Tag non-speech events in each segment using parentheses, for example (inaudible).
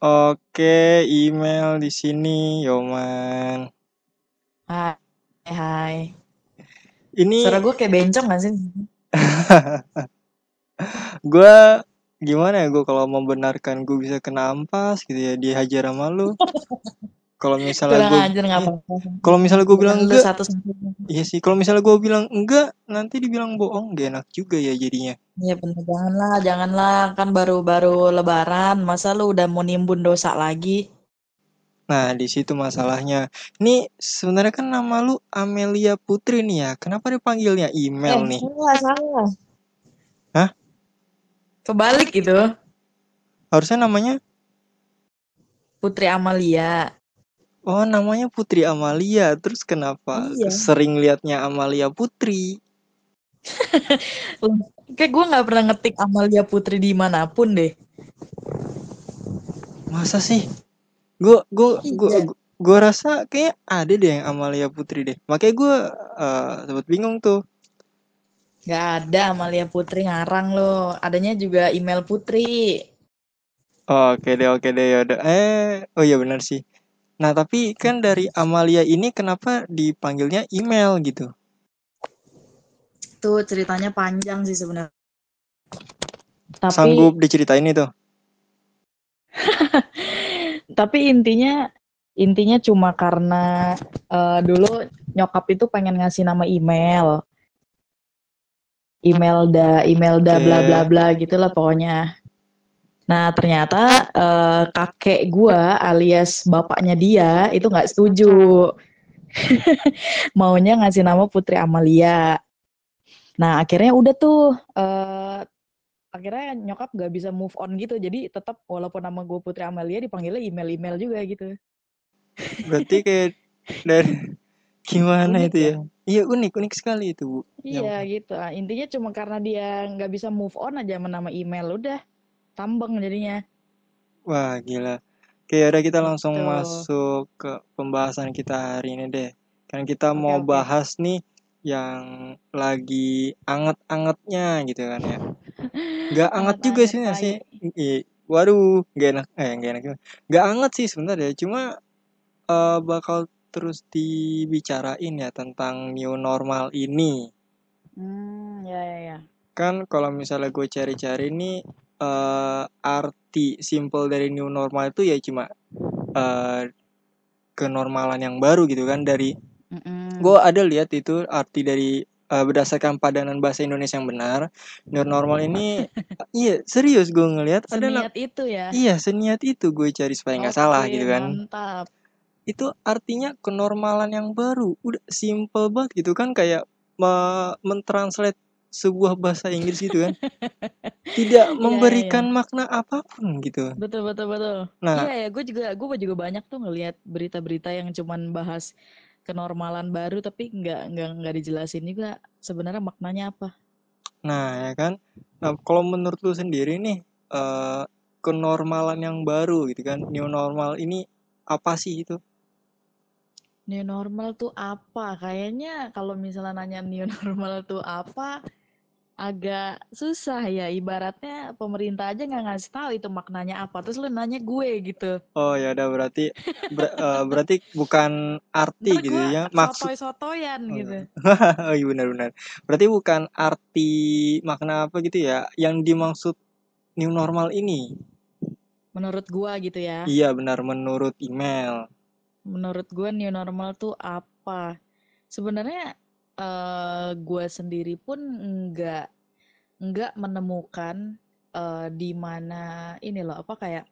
Oke, email di sini, Yoman. Hai, hai. Ini Suara gue kayak bencong gak sih? (laughs) gue gimana ya gue kalau membenarkan gue bisa kena ampas gitu ya dihajar sama lu. (laughs) (laughs) (laughs) Kalau misalnya gue kalau misalnya gue bilang enggak, satu-satunya. iya sih. Kalau misalnya gue bilang enggak, nanti dibilang bohong, gak enak juga ya jadinya. Ya bener, janganlah, janganlah. Kan baru-baru lebaran, masa lu udah mau nimbun dosa lagi? Nah, di situ masalahnya. Ini sebenarnya kan nama lu Amelia Putri nih ya. Kenapa dipanggilnya email Eh, nih? salah, salah. Hah? Kebalik gitu. Harusnya namanya Putri Amalia. Oh, namanya Putri Amalia. Terus kenapa Iya. sering liatnya Amalia Putri? (laughs) Kayak gue gak pernah ngetik Amalia Putri di mana pun deh. Masa sih? Gue gue gue Iya. gue rasa kayak ada deh yang Amalia Putri deh. Makanya gue eh sempet bingung tuh. Gak ada Amalia Putri ngarang lo. Adanya juga email Putri. Oke deh, oke deh, yaudah. Eh, oh iya benar sih. Nah, tapi kan dari Amalia ini kenapa dipanggilnya email gitu? Tuh ceritanya panjang sih sebenarnya. Tapi Sanggup diceritain itu? (laughs) tapi intinya intinya cuma karena eh, dulu nyokap itu pengen ngasih nama email. Imelda, Imelda Oke. bla bla bla gitulah pokoknya. Nah, ternyata eh, kakek gua alias bapaknya dia itu nggak setuju. (laughs) Maunya ngasih nama Putri Amalia. Nah, akhirnya udah tuh eh akhirnya nyokap gak bisa move on gitu. Jadi tetap walaupun nama gue Putri Amalia dipanggilnya email-email juga gitu. Berarti kayak dari (laughs) gimana Unik itu ya? Iya unik, unik sekali itu, Bu. Ya Iya ampun. gitu. Ah, Intinya cuma karena dia nggak bisa move on aja sama nama email udah tambeng jadinya. Wah, gila. Oke, udah kita langsung Gitu. masuk ke pembahasan kita hari ini deh. Kan kita Oke, mau oke. bahas nih yang lagi anget-angetnya gitu kan ya. Gak (laughs) anget juga sih nggak sih. Waduh, gak enak. Eh, gak enak. Gak anget sih sebenarnya. Cuma eh, bakal terus dibicarain ya tentang new normal ini. Hmm, ya ya ya. Kan kalau misalnya gue cari-cari nih eh, arti simple dari new normal itu ya cuma eh, kenormalan yang baru gitu kan dari Mm-mm. gue ada lihat itu arti dari eh, berdasarkan padanan bahasa Indonesia yang benar new normal ini (laughs) iya serius gue ngelihat ada Seniat itu ya. iya seniat itu gue cari supaya nggak salah Oke, gitu kan mantap. itu artinya kenormalan yang baru udah simple banget gitu kan kayak me- mentranslate sebuah bahasa Inggris gitu kan tidak Iya, memberikan iya. makna apa pun gitu Betul betul betul. nah Iya ya, gue juga gue juga banyak tuh ngelihat berita-berita yang cuman bahas kenormalan baru tapi nggak nggak nggak dijelasin juga sebenarnya maknanya apa. nah ya kan nah, kalau menurut lu sendiri nih eh, kenormalan yang baru gitu kan new normal ini apa sih itu New normal tuh apa? Kayaknya kalau misalnya nanya new (laughs) normal tuh apa, agak susah ya. Ibaratnya pemerintah aja nggak ngasih tahu itu maknanya apa. Terus lu nanya gue gitu. oh ya udah berarti ber- (laughs) eh, berarti bukan arti Ntar gitu ya maksud sotoy-sotoyan Oh, gitu. (laughs) oh iya benar-benar. Berarti bukan arti makna apa gitu ya yang dimaksud new normal ini. Menurut gue gitu ya. Iya benar menurut email. Menurut gue new normal tuh apa? Sebenarnya eh gue sendiri pun nggak nggak menemukan eh, di mana ini loh apa kayak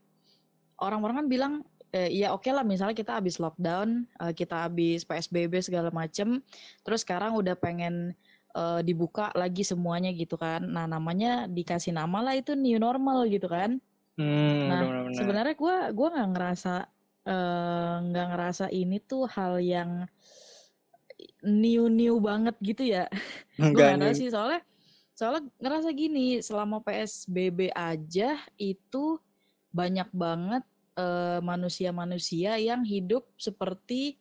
orang-orang kan bilang eh, ya oke lah misalnya kita habis lockdown, eh, kita habis PSBB segala macem, terus sekarang udah pengen eh, dibuka lagi semuanya gitu kan. Nah namanya dikasih nama lah itu new normal gitu kan. Hmm, Nah sebenarnya gue gua nggak ngerasa nggak ngerasa ini tuh hal yang new new banget gitu ya. gue (laughs) Enggak nggak tahu sih soalnya soalnya ngerasa gini selama PSBB aja itu banyak banget eh, manusia-manusia yang hidup seperti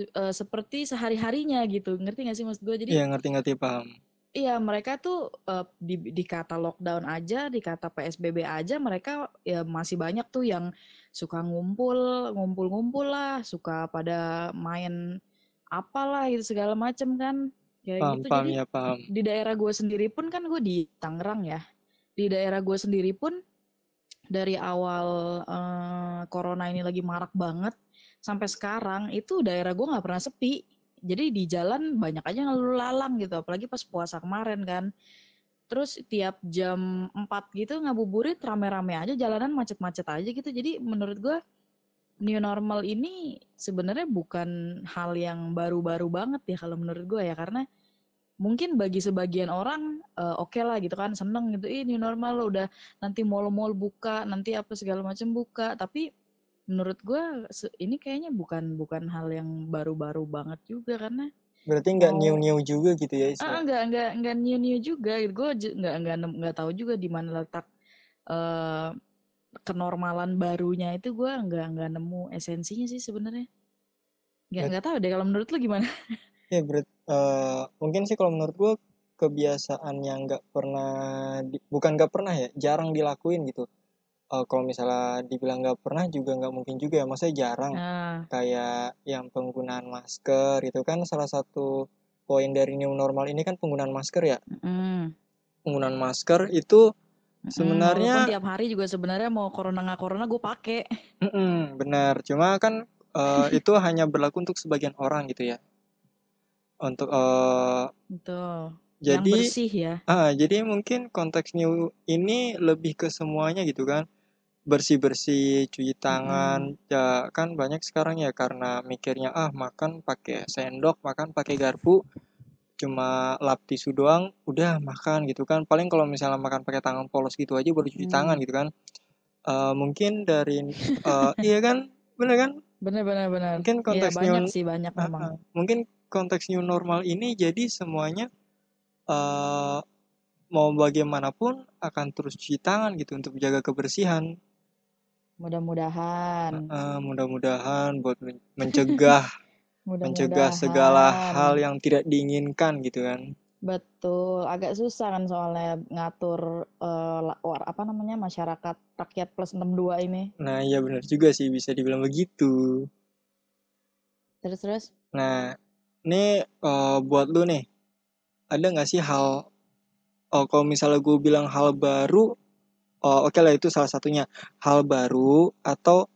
eh, seperti sehari harinya gitu ngerti gak sih maksud gue jadi Iya ngerti-ngerti paham. Iya, mereka tuh uh, di, di kata lockdown aja, di kata PSBB aja, mereka ya masih banyak tuh yang suka ngumpul, ngumpul-ngumpul lah, suka pada main apalah gitu segala macem kan, kayak paham gitu. paham Jadi ya paham. di daerah gue sendiri pun kan gue di Tangerang ya, di daerah gue sendiri pun dari awal uh, corona ini lagi marak banget sampai sekarang itu daerah gue nggak pernah sepi. Jadi di jalan banyak aja lalu lalang gitu apalagi pas puasa kemarin kan. Terus tiap jam 4 gitu ngabuburit rame-rame aja jalanan macet-macet aja gitu. Jadi menurut gue new normal ini sebenarnya bukan hal yang baru-baru banget ya kalau menurut gue ya karena mungkin bagi sebagian orang uh, oke okay lah gitu kan seneng gitu ini new normal udah nanti mall-mall buka nanti apa segala macam buka. Tapi menurut gue ini kayaknya bukan bukan hal yang baru-baru banget juga karena berarti nggak new new juga gitu ya ah nggak nggak nggak new new juga gue nggak nggak nggak tahu juga di mana letak uh, kenormalan barunya itu gue nggak nggak nemu esensinya sih sebenarnya. Nggak nggak tahu deh kalau menurut lu gimana. (laughs) Ya berat uh, mungkin sih kalau menurut gue kebiasaan yang nggak pernah di, bukan nggak pernah ya jarang dilakuin gitu. Uh, kalau misalnya dibilang nggak pernah juga nggak mungkin juga ya maksudnya jarang. Nah. kayak yang penggunaan masker itu kan salah satu poin dari new normal ini kan penggunaan masker ya. Mm. penggunaan masker itu sebenarnya mm, tiap hari juga sebenarnya mau corona nggak corona gue pakai mm -mm, benar cuma kan uh, itu hanya berlaku untuk sebagian orang gitu ya untuk uh, Betul. jadi yang bersih ya ah jadi mungkin konteks new ini lebih ke semuanya gitu kan bersih-bersih, cuci tangan. Mm. Ya kan banyak sekarang ya karena mikirnya ah makan pakai sendok, makan pakai garpu, cuma lap tisu doang, udah makan gitu kan. Paling kalau misalnya makan pakai tangan polos gitu aja baru cuci mm. tangan gitu kan. Uh, mungkin dari uh, (laughs) iya kan, bener kan? Bener bener bener. Mungkin konteks ya, banyak new, sih banyak uh, memang. mungkin konteks new normal ini jadi semuanya uh, mau bagaimanapun akan terus cuci tangan gitu untuk menjaga kebersihan. Mudah-mudahan. Uh, mudah-mudahan buat mencegah (laughs) Mudah mencegah segala hal yang tidak diinginkan gitu kan. Betul, agak susah kan soalnya ngatur uh, apa namanya masyarakat rakyat plus 62 ini. Nah, iya benar juga sih bisa dibilang begitu. Terus terus? Nah, ini uh, buat lu nih, ada nggak sih hal, oh, kalau misalnya gue bilang hal baru oh, oke okay lah itu salah satunya hal baru atau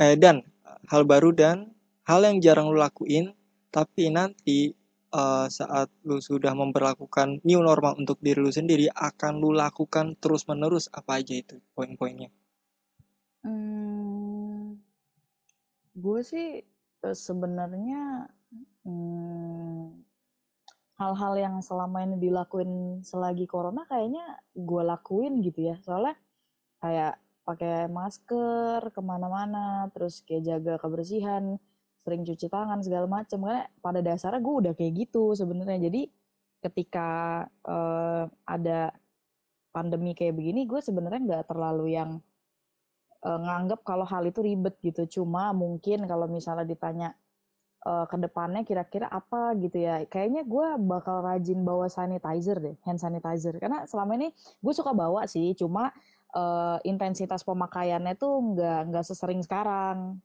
eh dan hal baru dan hal yang jarang lu lakuin tapi nanti uh, saat lu sudah memperlakukan new normal untuk diri lu sendiri akan lu lakukan terus menerus apa aja itu poin-poinnya? Hmm, gue sih eh, sebenarnya hmm, hal-hal yang selama ini dilakuin selagi corona kayaknya gue lakuin gitu ya. Soalnya kayak pakai masker ke mana-mana terus kayak jaga kebersihan sering cuci tangan segala macam karena pada dasarnya gue udah kayak gitu sebenarnya jadi ketika uh, ada pandemi kayak begini gue sebenarnya nggak terlalu yang uh, nganggap kalau hal itu ribet gitu cuma mungkin kalau misalnya ditanya uh, ke depannya kira-kira apa gitu ya. Kayaknya gue bakal rajin bawa sanitizer deh, hand sanitizer. Karena selama ini gue suka bawa sih, cuma uh, intensitas pemakaiannya tuh nggak nggak sesering sekarang.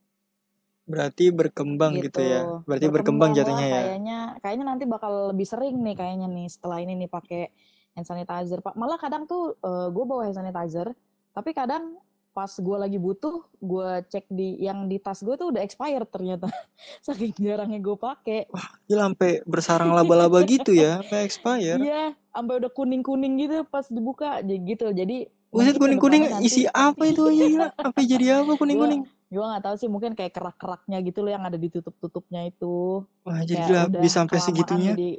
Berarti berkembang gitu, gitu. ya. Berarti berkembang, berkembang jatuhnya ya. Kayaknya. Kayaknya nanti bakal lebih sering nih kayaknya nih setelah ini nih pakai hand sanitizer. Pak, malah kadang tuh uh, gue bawa hand sanitizer, tapi kadang pas gue lagi butuh gue cek di yang di tas gue tuh udah expired ternyata. (laughs) Saking jarangnya gue pakai. Wah gila sampai bersarang laba-laba gitu ya sampai expired. Iya sampai udah kuning kuning gitu pas dibuka jadi gitu. Jadi Buset kuning kuning isi apa itu gila? Apa jadi apa (laughs) kuning kuning gue gak tahu sih mungkin kayak kerak-keraknya gitu loh yang ada di tutup-tutupnya itu. Wah jadi gila bisa sampai segitunya? jadi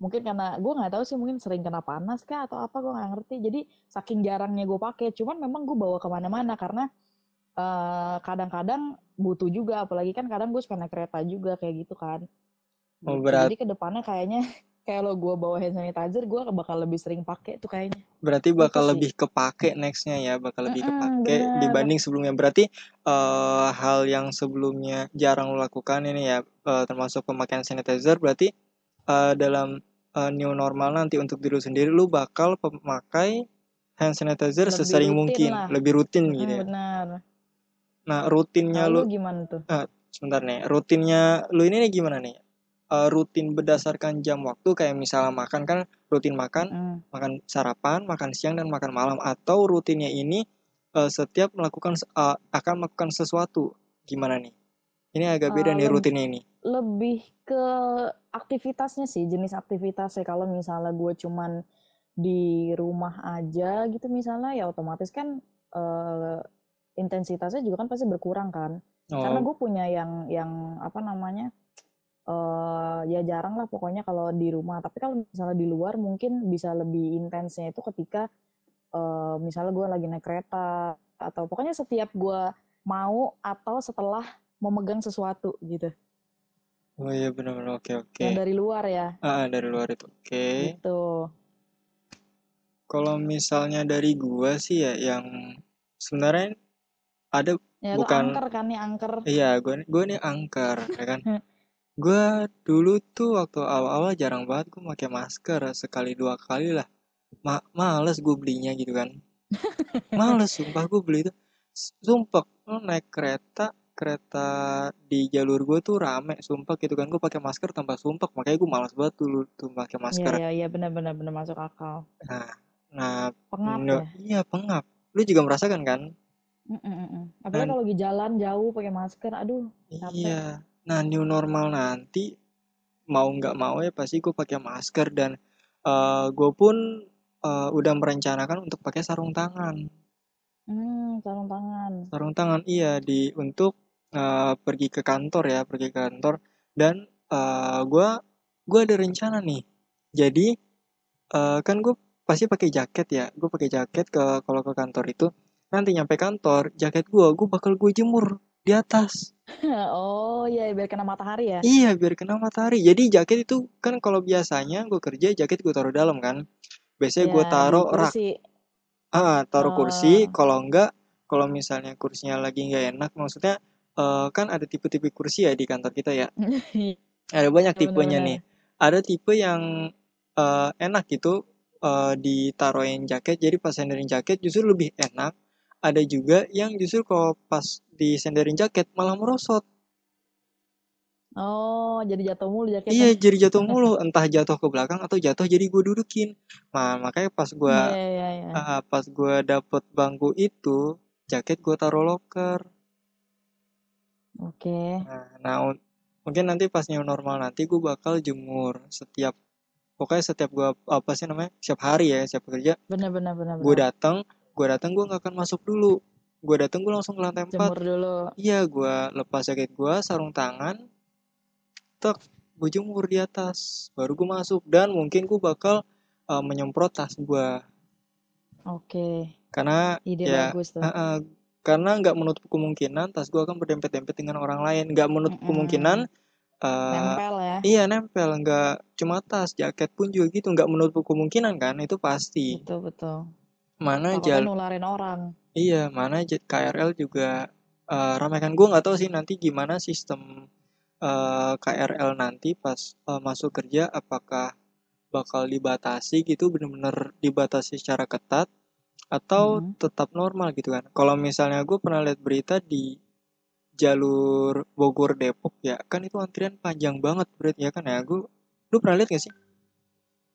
mungkin karena gue nggak tahu sih mungkin sering kena panas kah atau apa gue nggak ngerti. Jadi saking jarangnya gue pakai cuman memang gue bawa ke mana-mana karena kadang eh, kadang-kadang butuh juga. Apalagi kan kadang gue suka naik kereta juga kayak gitu kan. Oh, berat. jadi ke depannya kayaknya kayak lo gue bawa hand sanitizer gue bakal lebih sering pakai tuh kayaknya berarti bakal itu lebih kepake nextnya ya bakal lebih kepake bener. dibanding sebelumnya berarti uh, hal yang sebelumnya jarang lo lakukan ini ya uh, termasuk pemakaian sanitizer berarti uh, dalam uh, new normal nanti untuk diri lu sendiri lu bakal memakai hand sanitizer Lebih sesering mungkin lah. lebih rutin Mm, gitu ya benar. nah rutinnya Kalau lu lu gimana tuh? sebentar nih rutinnya lu ini nih gimana nih Uh, rutin berdasarkan jam waktu kayak misalnya makan kan rutin makan Mm. makan sarapan makan siang dan makan malam. Atau rutinnya ini uh, setiap melakukan uh, akan melakukan sesuatu. Gimana nih? Ini agak beda Uh, nih rutinnya ini. lebih ke aktivitasnya sih jenis aktivitasnya. Kalau misalnya gue cuman di rumah aja gitu misalnya ya otomatis kan eh, intensitasnya juga kan pasti berkurang kan. Karena oh gue punya yang yang apa namanya eh ya jarang lah pokoknya kalau di rumah. Tapi kalau misalnya di luar mungkin bisa lebih intensnya itu ketika eh, misalnya gue lagi naik kereta atau pokoknya setiap gue mau atau setelah memegang sesuatu gitu. Oh iya benar-benar. Oke oke. Yang dari luar ya. Ah, dari luar itu. Oke. Gitu. Kalau misalnya dari gua sih ya yang sebenarnya ada ya bukan angker kan nih angker. Iya gua gua nih angker ya kan (laughs) gua dulu tuh waktu awal-awal jarang banget gua pakai masker sekali dua kali lah Ma males gue belinya gitu kan (laughs) males sumpah gue beli itu sumpah lo naik kereta kereta di jalur gue tuh rame sumpah gitu kan gue pakai masker tanpa sumpah makanya gue malas banget dulu tuh pakai Iya masker iya iya benar-benar benar masuk akal. nah nah Pengap no, ya. iya pengap lu juga merasakan kan Mm, mm, mm. Apalagi Nah, kalau lagi jalan jauh pakai masker, aduh capek. iya nah new normal nanti mau nggak mau ya pasti gue pakai masker dan uh, gue pun uh, udah merencanakan untuk pakai sarung tangan. Hmm, sarung tangan. sarung tangan iya di untuk uh, pergi ke kantor ya pergi ke kantor. Dan uh, gue gue ada rencana nih. Jadi uh, kan gue pasti pakai jaket ya. Gue pakai jaket ke kalau ke kantor itu nanti nyampe kantor jaket gue gue bakal gue jemur di atas. (laughs) Oh iya biar kena matahari ya. iya biar kena matahari. Jadi jaket itu kan kalau biasanya gue kerja jaket gue taruh dalam kan. Biasanya gue Ya di taruh rak kursi. ah taruh kursi. Eh, kalau enggak kalau misalnya kursinya lagi nggak enak maksudnya eh, kan ada tipe-tipe kursi ya di kantor kita ya. (laughs) Ada banyak tipenya nih. Benar-benar. ada tipe yang eh, enak gitu eh, ditaruhin jaket. Jadi pas senderin jaket justru lebih enak ada juga yang justru kalau pas disenderin jaket malah merosot Oh, jadi jatuh mulu iya jaketnya. jadi jatuh mulu entah jatuh ke belakang atau jatuh jadi gue dudukin nah makanya pas gue Iya iya iya. ah, pas gue dapet bangku itu jaket gue taruh loker Oke. Nah, nah, un- mungkin nanti pas new normal nanti gue bakal jemur setiap pokoknya setiap gue apa sih namanya setiap hari ya setiap kerja Benar-benar gue benar-benar. datang gue datang gue nggak akan masuk dulu gue datang gue langsung ke lantai empat dulu. iya gue lepas jaket gue sarung tangan tek gue jemur di atas baru gue masuk dan mungkin gue bakal uh, menyemprot tas gue Oke. karena Ide ya bagus tuh. uh, uh, karena nggak menutup kemungkinan tas gue akan berdempet-dempet dengan orang lain nggak menutup Mm-mm. kemungkinan uh, Nempel ya. Iya nempel, nggak cuma tas, jaket pun juga gitu, nggak menutup kemungkinan kan, itu pasti. Betul betul. Mana jal, nularin orang. iya, mana KRL juga eh, ramai kan. Gue nggak tahu sih nanti gimana sistem eh, KRL nanti pas eh, masuk kerja, apakah bakal dibatasi gitu, bener-bener dibatasi secara ketat, atau Mm-mm. tetap normal gitu kan. Kalau misalnya gue pernah lihat berita di jalur Bogor Depok ya, kan itu antrian panjang banget berarti ya kan ya. Gue, lu pernah lihat gak sih?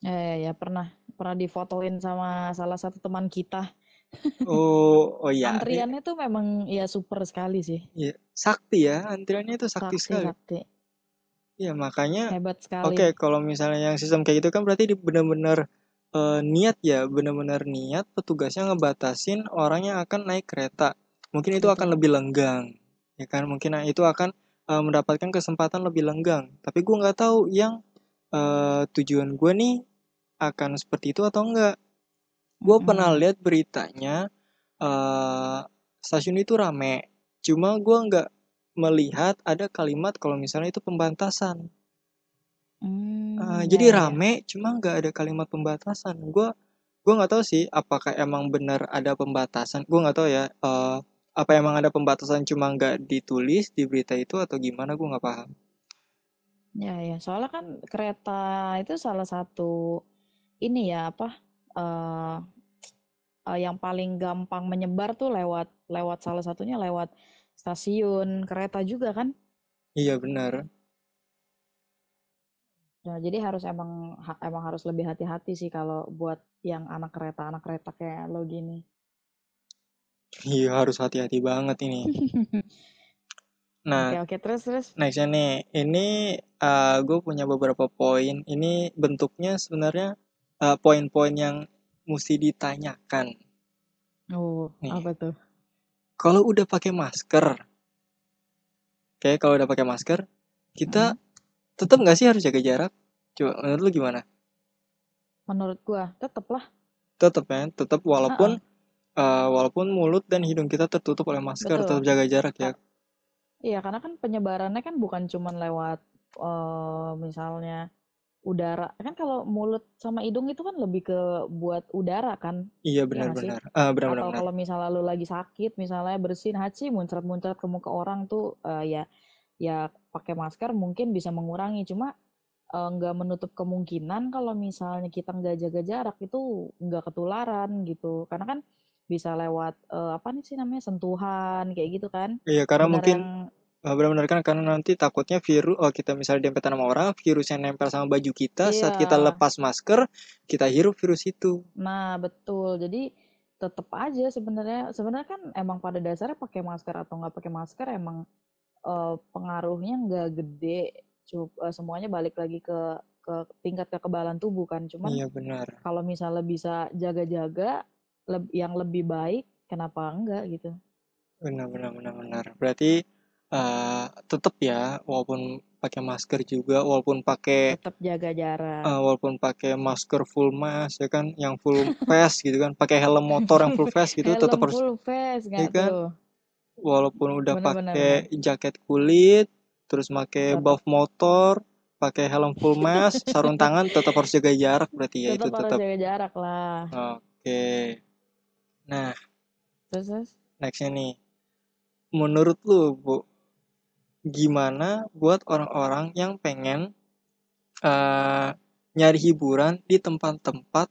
Ya, ya, ya pernah pernah difotoin sama salah satu teman kita. (laughs) Oh, oh iya, Antriannya tuh memang ya super sekali sih. ya, sakti ya, antriannya itu sakti Sakti sekali. sakti. Iya, makanya Hebat oke sekali. kalau misalnya yang sistem kayak gitu kan berarti benar-benar eh, niat ya, benar-benar niat petugasnya ngebatasin orang yang akan naik kereta. Mungkin itu akan lebih lenggang, ya kan? Mungkin itu akan eh, mendapatkan kesempatan lebih lenggang. Tapi gue nggak tahu yang eh, tujuan gue nih akan seperti itu atau enggak. Gue pernah Mm-mm. lihat beritanya eh stasiun itu rame. Cuma gue nggak melihat ada kalimat kalau misalnya itu pembatasan. Hmm, Eh, ya jadi ya ya. rame, cuma nggak ada kalimat pembatasan. Gue gue nggak tahu sih apakah emang benar ada pembatasan. Gue nggak tahu ya. eh, apa emang ada pembatasan cuma nggak ditulis di berita itu atau gimana? Gue nggak paham. Ya, ya. Soalnya kan kereta itu salah satu ini ya apa eh eh, yang paling gampang menyebar tuh lewat lewat salah satunya lewat stasiun kereta juga kan. Iya benar. Nah, jadi harus emang ha- emang harus lebih hati-hati sih kalau buat yang anak kereta anak kereta kayak lo gini. Iya harus hati-hati banget ini. (laughs) Nah, Oke oke terus terus. nextnya nih, ini gue punya beberapa poin. Ini bentuknya sebenarnya uh, poin-poin yang mesti ditanyakan. Oh Nih. apa tuh? Kalau udah pakai masker, oke, kalau udah pakai masker, kita Hmm. tetap nggak sih harus jaga jarak? Coba menurut lu gimana? Menurut gua tetep lah. Tetap ya, tetap walaupun uh, walaupun mulut dan hidung kita tertutup oleh masker, Betul. tetap jaga jarak ya. Iya karena kan penyebarannya kan bukan cuman lewat eh misalnya udara. Kan kalau mulut sama hidung itu kan lebih ke buat udara kan? Iya Iya benar-benar. Benar atau benar. kalau misalnya lu lagi sakit misalnya bersin haci muncrat-muncrat ke muka orang tuh eh, ya ya pakai masker mungkin bisa mengurangi. Cuma eh, nggak menutup kemungkinan kalau misalnya kita nggak jaga jarak itu nggak ketularan gitu. Karena kan bisa lewat eh, apa nih sih namanya sentuhan kayak gitu kan? Iya karena benar mungkin yang benar-benar kan karena nanti takutnya virus oh kita misalnya dempet sama orang virus yang nempel sama baju kita saat kita iya lepas masker kita hirup virus itu Nah, betul. Jadi tetap aja sebenarnya sebenarnya kan emang pada dasarnya pakai masker atau nggak pakai masker emang eh, pengaruhnya nggak gede. Cu- eh, semuanya balik lagi ke ke tingkat kekebalan tubuh kan. Cuman iya benar kalau misalnya bisa jaga-jaga yang lebih baik, kenapa enggak gitu? benar benar benar benar berarti eh tetap ya walaupun pakai masker juga walaupun pakai Tetap jaga jarak. eh, walaupun pakai masker full mask ya kan yang full face gitu kan pakai helm motor yang full face gitu (laughs) tetap harus full face nggak kan? tuh? walaupun udah pakai jaket kulit terus pakai buff motor pakai helm full mask (laughs) sarung tangan tetap harus jaga jarak berarti ya itu tetap harus tetap jaga jarak lah. oke nah Terus, terus? nextnya nih menurut lu bu gimana buat orang-orang yang pengen eh, nyari hiburan di tempat-tempat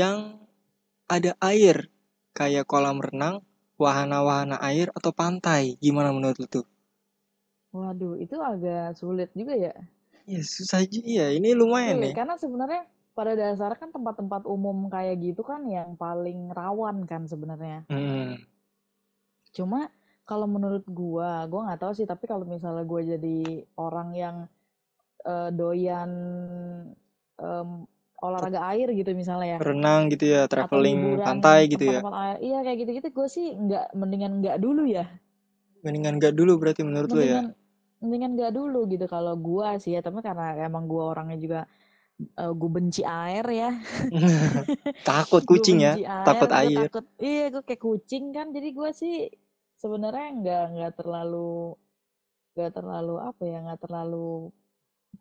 yang ada air kayak kolam renang wahana-wahana air atau pantai gimana menurut lu tuh Waduh, itu agak sulit juga ya. ya susah aja ya ini lumayan Sulit, nih karena sebenarnya pada dasarnya kan tempat-tempat umum kayak gitu kan yang paling rawan kan sebenarnya. Hmm, Cuma kalau menurut gua, gua nggak tahu sih, tapi kalau misalnya gua jadi orang yang eh, doyan em, olahraga air gitu misalnya ya, renang gitu ya traveling liburan pantai gitu ya. air, iya kayak gitu-gitu, gue sih nggak mendingan nggak dulu ya, mendingan gak dulu berarti menurut lu ya? Mendingan mendingan nggak dulu gitu kalau gua sih ya, tapi karena emang gua orangnya juga eh, gue benci air ya. (laughs) takut kucing ya? air, takut air. takut iya gue kayak kucing kan jadi gue sih sebenarnya nggak nggak terlalu nggak terlalu apa ya nggak terlalu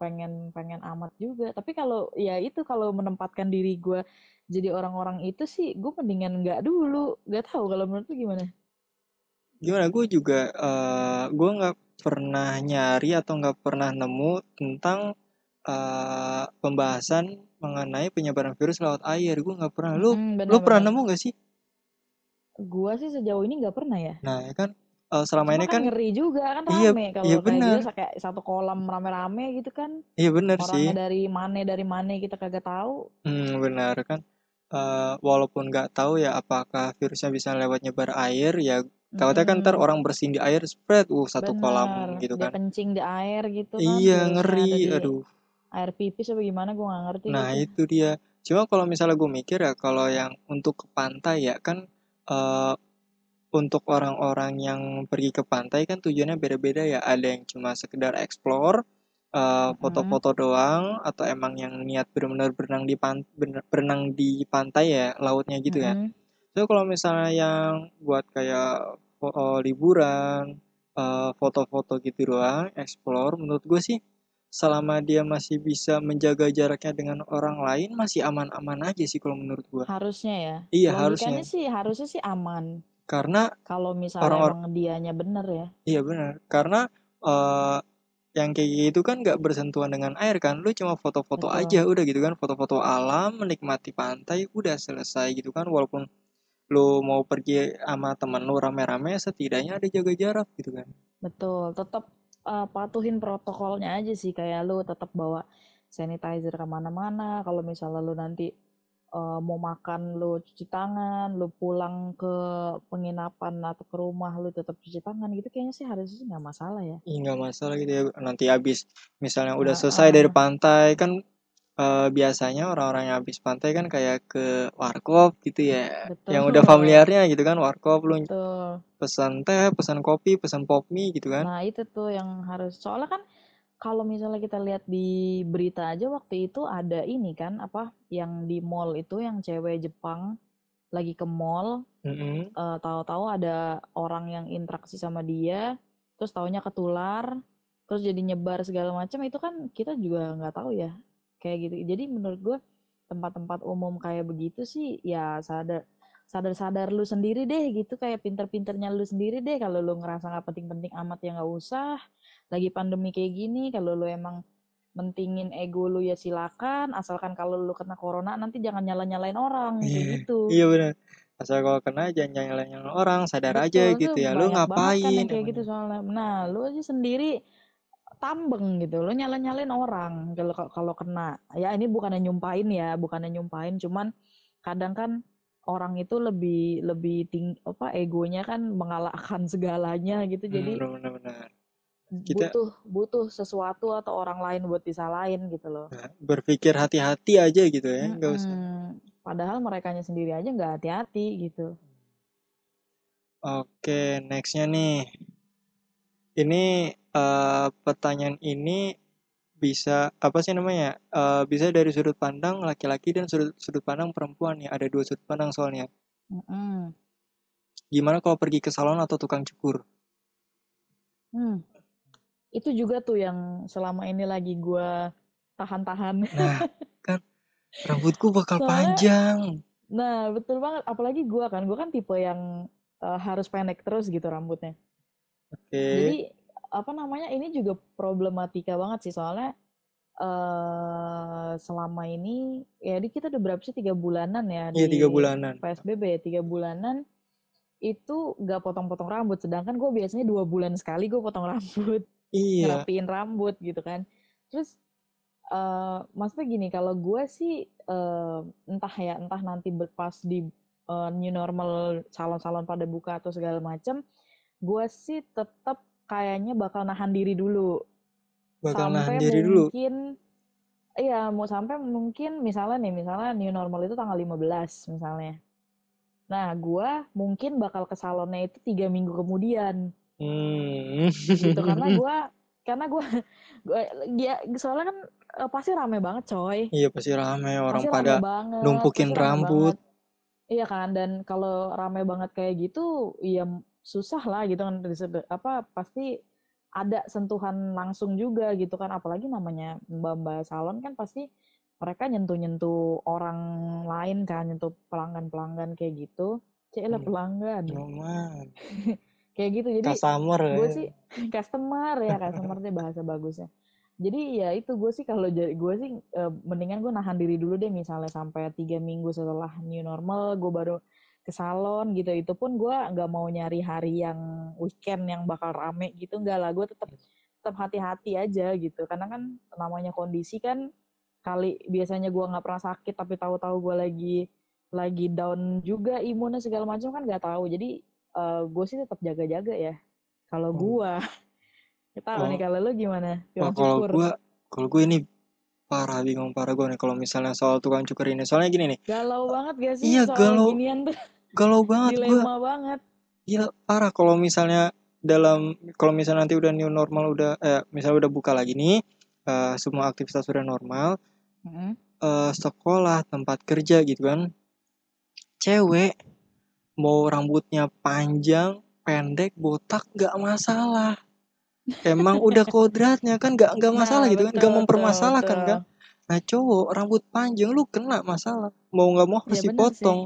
pengen pengen amat juga. Tapi kalau ya itu kalau menempatkan diri gue jadi orang-orang itu sih gue mendingan nggak dulu. Nggak tahu kalau menurut lu gimana? Gimana? Gue juga eh gue nggak pernah nyari atau nggak pernah nemu tentang eh, pembahasan mengenai penyebaran virus lewat air. Gue nggak pernah. Lu Mm-mm, lu pernah nemu nggak sih gue sih sejauh ini nggak pernah ya. Nah ya kan eh, selama cuma ini kan kan ngeri juga kan iya rame kalau iya kayak gitu kayak satu kolam rame-rame gitu kan. Iya benar sih. orangnya dari mana dari mana kita kagak tahu. Hmm, benar kan. Eh, walaupun nggak tahu ya apakah virusnya bisa lewat nyebar air ya takutnya kan ntar Mm-mm. orang bersihin di air spread uh satu kolam Bener, gitu dia kan. kencing di air gitu kan, iya ngeri aduh. air pipis apa gimana gue nggak ngerti Nah, gitu. itu dia. Cuma kalau misalnya gue mikir ya, kalau yang untuk ke pantai ya kan eh, untuk orang-orang yang pergi ke pantai kan tujuannya beda-beda ya. Ada yang cuma sekedar explore, eh, foto-foto doang, atau emang yang niat benar-benar berenang di pan bener- berenang di pantai ya, lautnya gitu ya. Mm-mm. So kalau misalnya yang buat kayak eh, liburan, eh, foto-foto gitu doang, explore, menurut gue sih selama dia masih bisa menjaga jaraknya dengan orang lain masih aman-aman aja sih kalau menurut gue. Harusnya ya. Iya harusnya, sih harusnya sih aman. karena Kalau misalnya orang-orang emang dianya bener ya. iya benar, karena eh, yang kayak gitu kan nggak bersentuhan dengan air kan lu cuma foto-foto aja udah gitu kan foto-foto alam menikmati pantai udah selesai gitu kan walaupun lu mau pergi sama temen lu rame-rame setidaknya ada jaga jarak gitu kan Betul, tetap uh, patuhin protokolnya aja sih kayak lu tetap bawa sanitizer ke mana-mana. Kalau misalnya lu nanti uh, mau makan lu cuci tangan, lu pulang ke penginapan atau ke rumah lu tetap cuci tangan gitu kayaknya sih harusnya sih nggak masalah ya. Nggak masalah gitu ya nanti habis misalnya udah Nah, selesai uh, dari pantai kan eh, biasanya orang-orang yang habis pantai kan kayak ke warkop gitu ya betul, yang udah familiarnya gitu kan warkop lu betul. pesan teh pesan kopi pesan pop mie gitu kan Nah itu tuh yang harus soalnya kan kalau misalnya kita lihat di berita aja waktu itu ada ini kan apa yang di mall itu yang cewek Jepang lagi ke mall Mm-mm. uh, tahu-tahu ada orang yang interaksi sama dia terus taunya ketular terus jadi nyebar segala macam itu kan kita juga nggak tahu ya kayak gitu. Jadi menurut gue tempat-tempat umum kayak begitu sih ya sadar sadar-sadar lu sendiri deh gitu. Kayak pinter-pinternya lu sendiri deh. Kalau lu ngerasa nggak penting-penting amat ya nggak usah. Lagi pandemi kayak gini kalau lu emang mentingin ego lu ya silakan. Asalkan kalau lu kena corona nanti jangan nyala-nyalain orang kayak Iya, gitu. iya benar. Asal kalau kena jangan nyalain orang, sadar aja Betul, gitu tuh ya. Lu kan ngapain yang kayak gitu soalnya. Nah, lu aja sendiri tambeng gitu. Lu nyala-nyalain orang kalau kalau kena. Ya ini bukannya nyumpain ya, bukannya nyumpain, cuman kadang kan orang itu lebih lebih ting apa egonya kan mengalahkan segalanya gitu. Hmm, Jadi benar benar. Kita butuh butuh sesuatu atau orang lain buat disalahin gitu loh. nah, berpikir hati-hati aja gitu ya, nggak usah. Mm-mm. Padahal merekanya sendiri aja nggak hati-hati gitu. Oke, nextnya nih. Ini eh, pertanyaan ini bisa apa sih namanya? Eh, bisa dari sudut pandang laki-laki dan sudut sudut pandang perempuan ya. Ada dua sudut pandang soalnya. Mm-mm. Gimana kalau pergi ke salon atau tukang cukur? Hmm. Itu juga tuh yang selama ini lagi gue tahan-tahan. Nah, kan rambutku bakal Soalnya, panjang. nah betul banget. Apalagi gue kan, gue kan tipe yang uh, harus pendek terus gitu rambutnya. Oke. Jadi apa namanya ini juga problematika banget sih. Soalnya uh, selama ini ya di kita udah berapa sih? Tiga bulanan ya Iya, di tiga bulanan. PSBB ya tiga bulanan. Itu gak potong-potong rambut. Sedangkan gue biasanya dua bulan sekali gue potong rambut. Iya. ngerapiin rambut gitu kan. Terus uh, maksudnya gini kalau gue sih uh, entah ya entah nanti pas di uh, new normal salon-salon pada buka atau segala macam gue sih tetap kayaknya bakal nahan diri dulu Bakal nahan sampai diri dulu. mungkin iya mau sampai mungkin misalnya nih misalnya new normal itu tanggal 15 misalnya nah gue mungkin bakal ke salonnya itu tiga minggu kemudian Hmm. gitu karena (laughs) gue karena gue gue ya soalnya kan eh, pasti rame banget coy Iya pasti rame orang pasti pada rame banget numpukin rambut. banget iya kan dan kalau rame banget kayak gitu ya susah lah gitu kan apa pasti ada sentuhan langsung juga gitu kan. Apalagi namanya mbak-mbak salon kan pasti mereka nyentuh-nyentuh orang lain kan nyentuh pelanggan-pelanggan kayak gitu. Cila Hmm. pelanggan. Cuman (laughs) kayak gitu. Jadi customer gue ya. sih (laughs) customer ya customer deh bahasa bagusnya. Jadi ya itu gue sih kalau jadi gue sih eh, mendingan gue nahan diri dulu deh misalnya sampai tiga minggu setelah new normal gue baru ke salon gitu. Itu pun gue nggak mau nyari hari yang weekend yang bakal rame gitu enggak lah. Gue tetap tetap hati-hati aja gitu. Karena kan namanya kondisi kan kali biasanya gue nggak pernah sakit tapi tahu-tahu gue lagi lagi down juga imunnya segala macam kan nggak tahu. Jadi eh, gue sih tetap jaga-jaga ya. Kalau Oh. gue (laughs) tahu nih kalau lu gimana? Kalau gue kalau gue ini parah bingung parah gue nih kalau misalnya soal tukang cukur ini. Soalnya gini nih. galau banget gak sih Iya soal galau ginian tuh galau banget gue. dilema banget Gila parah kalau misalnya dalam kalau misalnya nanti udah new normal udah eh misalnya udah buka lagi nih eh, semua aktivitas udah normal Mm-mm. eh, sekolah tempat kerja gitu kan cewek mau rambutnya panjang pendek botak nggak masalah emang udah kodratnya kan nggak nggak masalah nah gitu kan nggak betul mempermasalahkan betul. kan? Nah cowok rambut panjang lu kena masalah. Mau nggak mau harus ya bener sih. dipotong.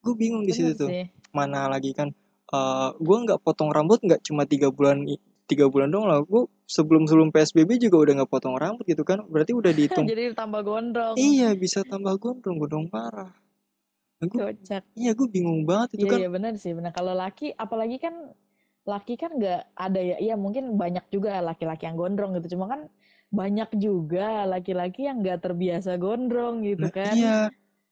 Gue bingung di situ tuh. sih. Mana lagi kan eh gue nggak potong rambut nggak cuma tiga bulan i- tiga bulan dong lah. Gue sebelum sebelum psbb juga udah nggak potong rambut gitu kan berarti udah (laughs) dihitung. Jadi tambah gondrong. iya bisa tambah gondrong gondrong parah. Nah, gue Kocak. iya gue bingung banget itu Iya kan. iya benar sih benar. Kalau laki apalagi kan laki kan nggak ada ya. Iya mungkin banyak juga laki-laki yang gondrong gitu. Cuma kan banyak juga laki-laki yang nggak terbiasa gondrong gitu Nah, kan. iya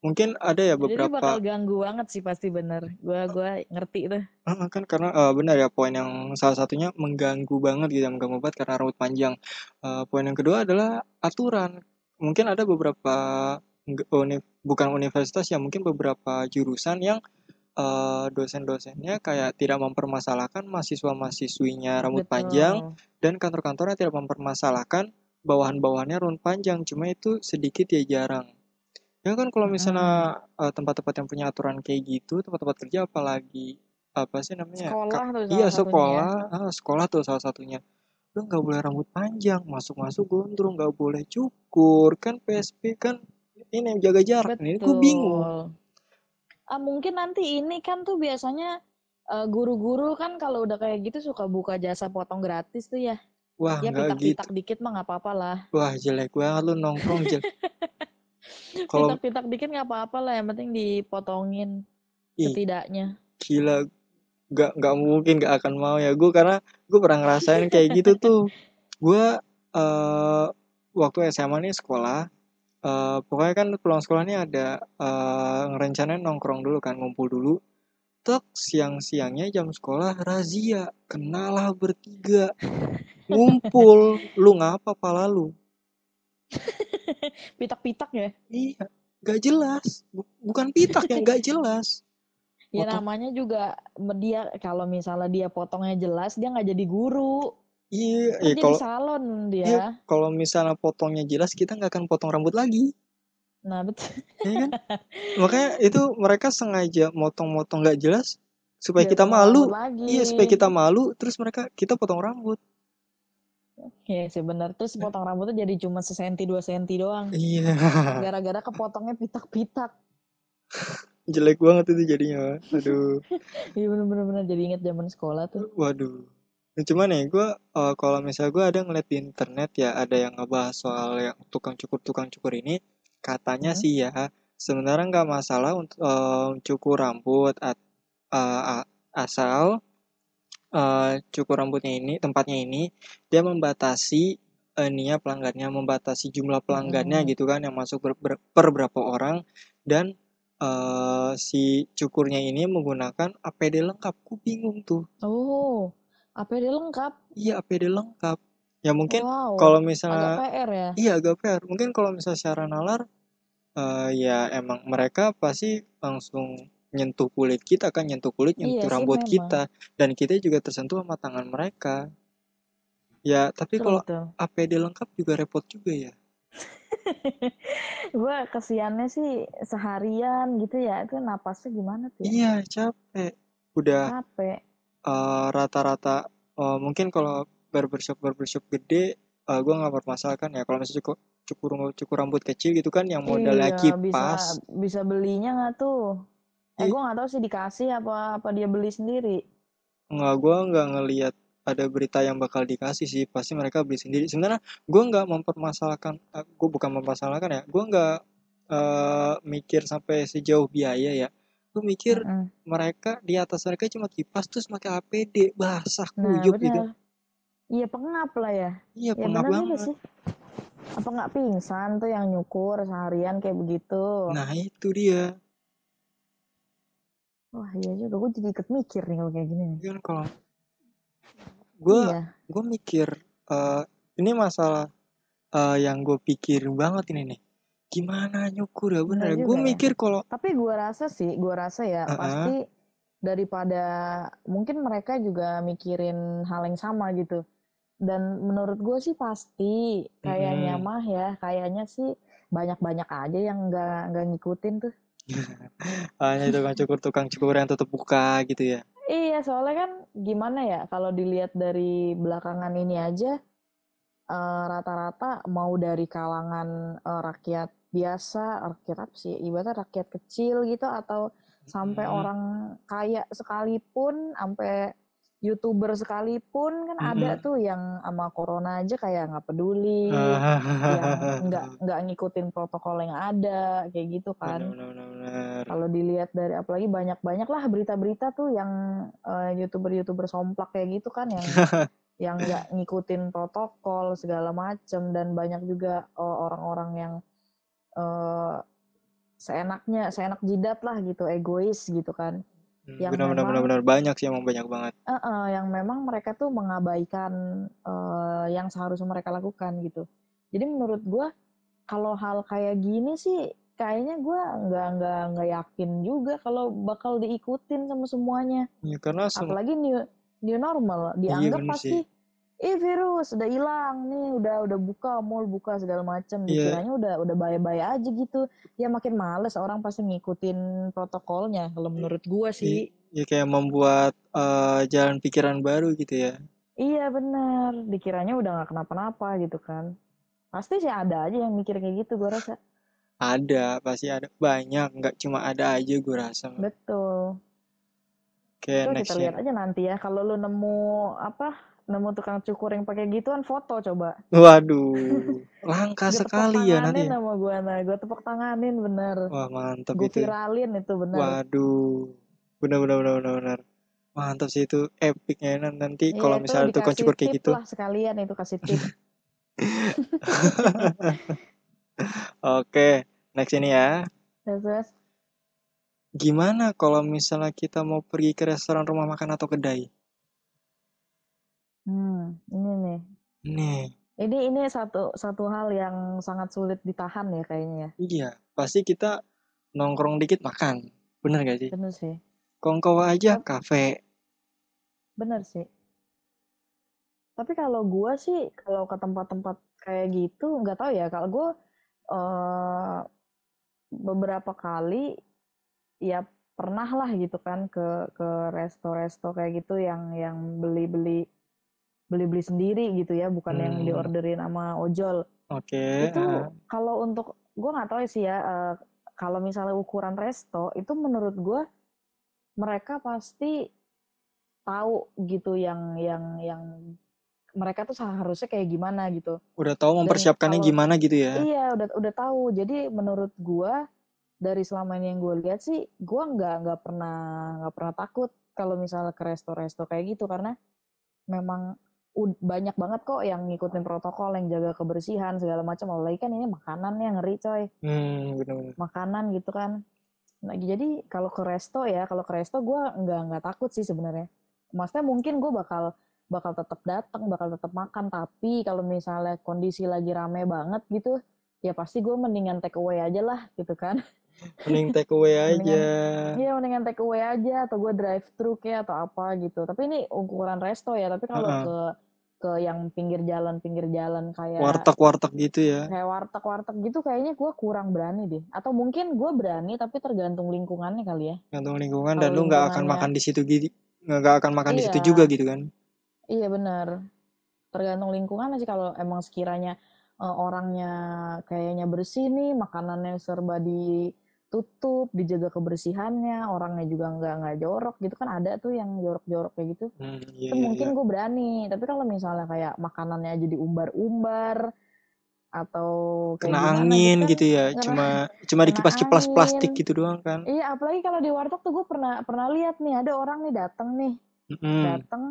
mungkin ada ya Jadi beberapa bakal ganggu banget sih pasti bener. Gua gua ngerti. Heeh, kan karena eh, benar ya poin yang salah satunya mengganggu banget gitu mengganggu banget karena rambut panjang. Eh, poin yang kedua adalah aturan. Mungkin ada beberapa nge- uni- bukan universitas ya mungkin beberapa jurusan yang eh, dosen-dosennya kayak tidak mempermasalahkan mahasiswa-mahasiswinya rambut panjang Betul. dan kantor-kantornya tidak mempermasalahkan bawahan-bawahannya rambut panjang. Cuma itu sedikit ya jarang. Ya kan kalau misalnya eh, tempat-tempat yang punya aturan kayak gitu, tempat-tempat kerja apalagi apa sih namanya? Ka- Sekolah tuh iya salah satunya ya. sekolah, ah, sekolah tuh salah satunya. Lu nggak boleh rambut panjang, masuk-masuk gondrong, nggak boleh cukur, kan PSP kan ini yang jaga jarak. Ini gue bingung. Ah, mungkin nanti ini kan tuh biasanya eh, guru-guru kan kalau udah kayak gitu suka buka jasa potong gratis tuh ya. Wah Ya nggak gitu. pitak-pitak dikit mah nggak apa-apa lah. Wah jelek banget lu nongkrong jelek. (laughs) Kalau Pitak-pitak dikit nggak apa-apa lah. Yang penting dipotongin ih setidaknya. gila, nggak nggak mungkin nggak akan mau ya gue karena gue pernah ngerasain kayak gitu tuh. (laughs) Gue eh waktu SMA nih sekolah eh pokoknya kan pulang sekolah nih ada eh ngerencanain nongkrong dulu kan ngumpul dulu. Tek siang-siangnya jam sekolah razia kenalah bertiga. Ngumpul lu ngapa pala lu? (laughs) Pitak-pitak ya. iya gak jelas. Bu- bukan pitak yang gak jelas. Ya potong. namanya juga dia kalau misalnya dia potongnya jelas dia nggak jadi guru. Iya Kan jadi kalau salon iya dia. kalau misalnya potongnya jelas kita nggak akan potong rambut lagi Nah, betul. ya kan (laughs) makanya itu mereka sengaja motong-motong gak jelas supaya Biar kita malu lagi. iya supaya kita malu terus mereka kita potong rambut Iya sih benar. Terus potong rambutnya jadi cuma sesenti dua senti doang. iya Gara-gara kepotongnya pitak-pitak. (laughs) jelek banget itu jadinya aduh (laughs) Iya bener-bener bener. jadi inget zaman sekolah tuh. waduh cuman nih gue kalau misalnya gue ada ngeliat di internet ya ada yang ngebahas soal yang tukang cukur tukang cukur ini katanya Hmm? sih ya sebenarnya nggak masalah untuk eh, cukur rambut at- a- asal eh, cukur rambutnya ini tempatnya ini dia membatasi eh, ininya pelanggannya membatasi jumlah pelanggannya Mm-mm. gitu kan yang masuk ber- ber- per berapa orang dan eh, si cukurnya ini menggunakan APD lengkap. Ku bingung tuh. Oh, APD lengkap. Iya APD lengkap. Ya mungkin Wow, kalau agak misalnya PR ya. iya agak fair. Mungkin kalau misalnya secara nalar eh, ya emang mereka pasti langsung nyentuh kulit kita kan nyentuh kulit Iya nyentuh sih rambut memang. kita dan kita juga tersentuh sama tangan mereka. Ya tapi kalau. APD lengkap juga repot juga ya. (laughs) Gue kesiannya sih seharian gitu ya. Itu napasnya gimana tuh ya? Iya capek. Udah Capek. Eh, rata-rata eh, mungkin kalau barbershop barbershop gede eh, gue nggak permasalahkan ya. Kalau misalnya cukur cukur cukur rambut kecil gitu kan yang modalnya Iya, bisa kipas bisa belinya nggak tuh? Eh, Ih, gue nggak tahu sih dikasih apa apa dia beli sendiri. nggak gue nggak ngelihat ada berita yang bakal dikasih sih. Pasti mereka beli sendiri. Sebenarnya gue nggak mempermasalahkan gue bukan mempermasalahkan ya. Gue nggak eh, mikir sampai sejauh biaya ya gue mikir Mm-mm. mereka di atas mereka cuma kipas terus pakai APD basah Nah, kuyup gitu benar. Iya pengap lah ya. iya Ya pengap banget sih. Apa nggak pingsan tuh yang nyukur seharian kayak begitu? nah itu dia Wah iya juga. Gue jadi ikut mikir nih kalau kayak gini nih. kan kalau gue Iya. gue mikir eh, ini masalah eh, yang gue pikirin banget ini nih gimana nyukur ya bener Benar ya gue ya. mikir kalau Tapi gue rasa sih, gue rasa ya Heeh. pasti daripada mungkin mereka juga mikirin hal yang sama gitu. Dan menurut gue sih pasti kayaknya Mm-mm. mah ya, kayaknya sih banyak-banyak aja yang nggak nggak ngikutin tuh. (laughs) hanya tukang cukur tukang cukur yang tetap buka gitu ya Iya, soalnya kan gimana ya kalau dilihat dari belakangan ini aja eh, rata-rata mau dari kalangan eh, rakyat biasa, rakyat apa sih? Ibaratnya rakyat kecil gitu atau sampai Hmm. orang kaya sekalipun sampai youtuber sekalipun kan ada Mm-mm. tuh yang sama corona aja kayak nggak peduli yang (laughs) nggak nggak ngikutin protokol yang ada kayak gitu kan kalau dilihat dari apalagi banyak banyak lah berita-berita tuh yang eh, youtuber-youtuber somplak kayak gitu kan yang (laughs) yang nggak ngikutin protokol segala macem dan banyak juga eh, orang-orang yang eh, seenaknya seenak jidat lah gitu egois gitu kan yang Benar-benar benar-benar banyak sih emang banyak banget. Eh, eh, yang memang mereka tuh mengabaikan eh, yang seharusnya mereka lakukan gitu. Jadi menurut gue kalau hal kayak gini sih kayaknya gue nggak nggak nggak yakin juga kalau bakal diikutin sama semuanya. Ya, karena sem- Apalagi new new normal Iya, dianggap bener pasti ih virus udah hilang nih udah udah buka mall buka segala macam Iya. dikiranya udah udah bye-bye aja gitu ya makin males orang pasti ngikutin protokolnya kalau menurut gue sih ya kayak membuat eh, jalan pikiran baru gitu ya. Iya bener, dikiranya udah nggak kenapa-napa gitu kan. Pasti sih ada aja yang mikir kayak gitu gue rasa. Ada, pasti ada banyak, nggak cuma ada aja gue rasa. Betul. Oke, Coba next kita lihat aja nanti ya. Kalau lu nemu apa, nemu tukang cukur yang pakai gituan, foto coba. Waduh, (laughs) langka Gue sekali ya nanti. ya. sama gue, nah gue tepuk tanganin bener. Wah, mantap Gue itu. viralin itu bener. Waduh, benar benar benar benar benar. Mantap sih itu epicnya nan- nanti Iya, kalau misalnya tukang cukur kayak gitu. lah sekalian itu kasih tip. (laughs) (laughs) Oke, next ini ya. Terus, Gimana kalau misalnya kita mau pergi ke restoran rumah makan atau kedai? Hmm, ini nih. Nih, Ini ini satu satu hal yang sangat sulit ditahan ya kayaknya ya. iya, pasti kita nongkrong dikit makan. Bener gak sih? Bener sih. Kongkow aja kafe. Bener sih. Tapi kalau gua sih, kalau ke tempat-tempat kayak gitu, nggak tahu ya. Kalau gua eh beberapa kali, ya pernah lah gitu kan ke ke resto-resto kayak gitu yang yang beli-beli beli-beli sendiri gitu ya, bukan yang Hmm. diorderin sama ojol. Oke. Itu ah. kalau untuk gua nggak tahu sih ya. eh, kalau misalnya ukuran resto itu menurut gua mereka pasti tahu gitu yang yang yang mereka tuh seharusnya kayak gimana gitu. Udah tahu mempersiapkannya kalau- gimana gitu ya? Iya, udah udah tahu. Jadi menurut gua dari selama ini yang gue lihat sih, gua nggak nggak pernah nggak pernah takut kalau misalnya ke resto-resto kayak gitu karena memang banyak banget kok yang ngikutin protokol, yang jaga kebersihan segala macam. Apalagi kan ini makanan yang ngeri coy, Hmm, bener-bener. makanan gitu kan. Nah, jadi kalau ke resto ya, kalau ke resto gua nggak nggak takut sih sebenarnya. Maksudnya mungkin gue bakal bakal tetap datang, bakal tetap makan. Tapi kalau misalnya kondisi lagi rame banget gitu, ya pasti gue mendingan take away aja lah gitu kan. Mending take away (laughs) aja. Iya mendingan take away aja atau gue drive thru kayak atau apa gitu. Tapi ini ukuran resto ya. Tapi kalau Heeh. ke ke yang pinggir jalan pinggir jalan kayak Warteg-warteg gitu ya. kayak warteg-warteg gitu kayaknya gue kurang berani deh. Atau mungkin gue berani tapi tergantung lingkungannya kali ya. Gantung lingkungan Kalau dan lu nggak akan makan di situ gitu. Nggak akan makan di situ Iya. juga gitu kan. Iya benar. Tergantung lingkungan sih kalau emang sekiranya eh, orangnya kayaknya bersih nih, makanannya serba ditutup, dijaga kebersihannya, orangnya juga nggak nggak jorok gitu kan ada tuh yang jorok-jorok kayak gitu. Hmm, iya, Itu iya, mungkin iya. gue berani. Tapi kalau misalnya kayak makanannya aja diumbar-umbar atau kayak Kena gimana angin kan, gitu ya. Cuma cuma kena dikipas-kipas plastik gitu doang kan. Iya, apalagi kalau di warteg tuh gue pernah pernah lihat nih ada orang nih datang nih Mm-mm. datang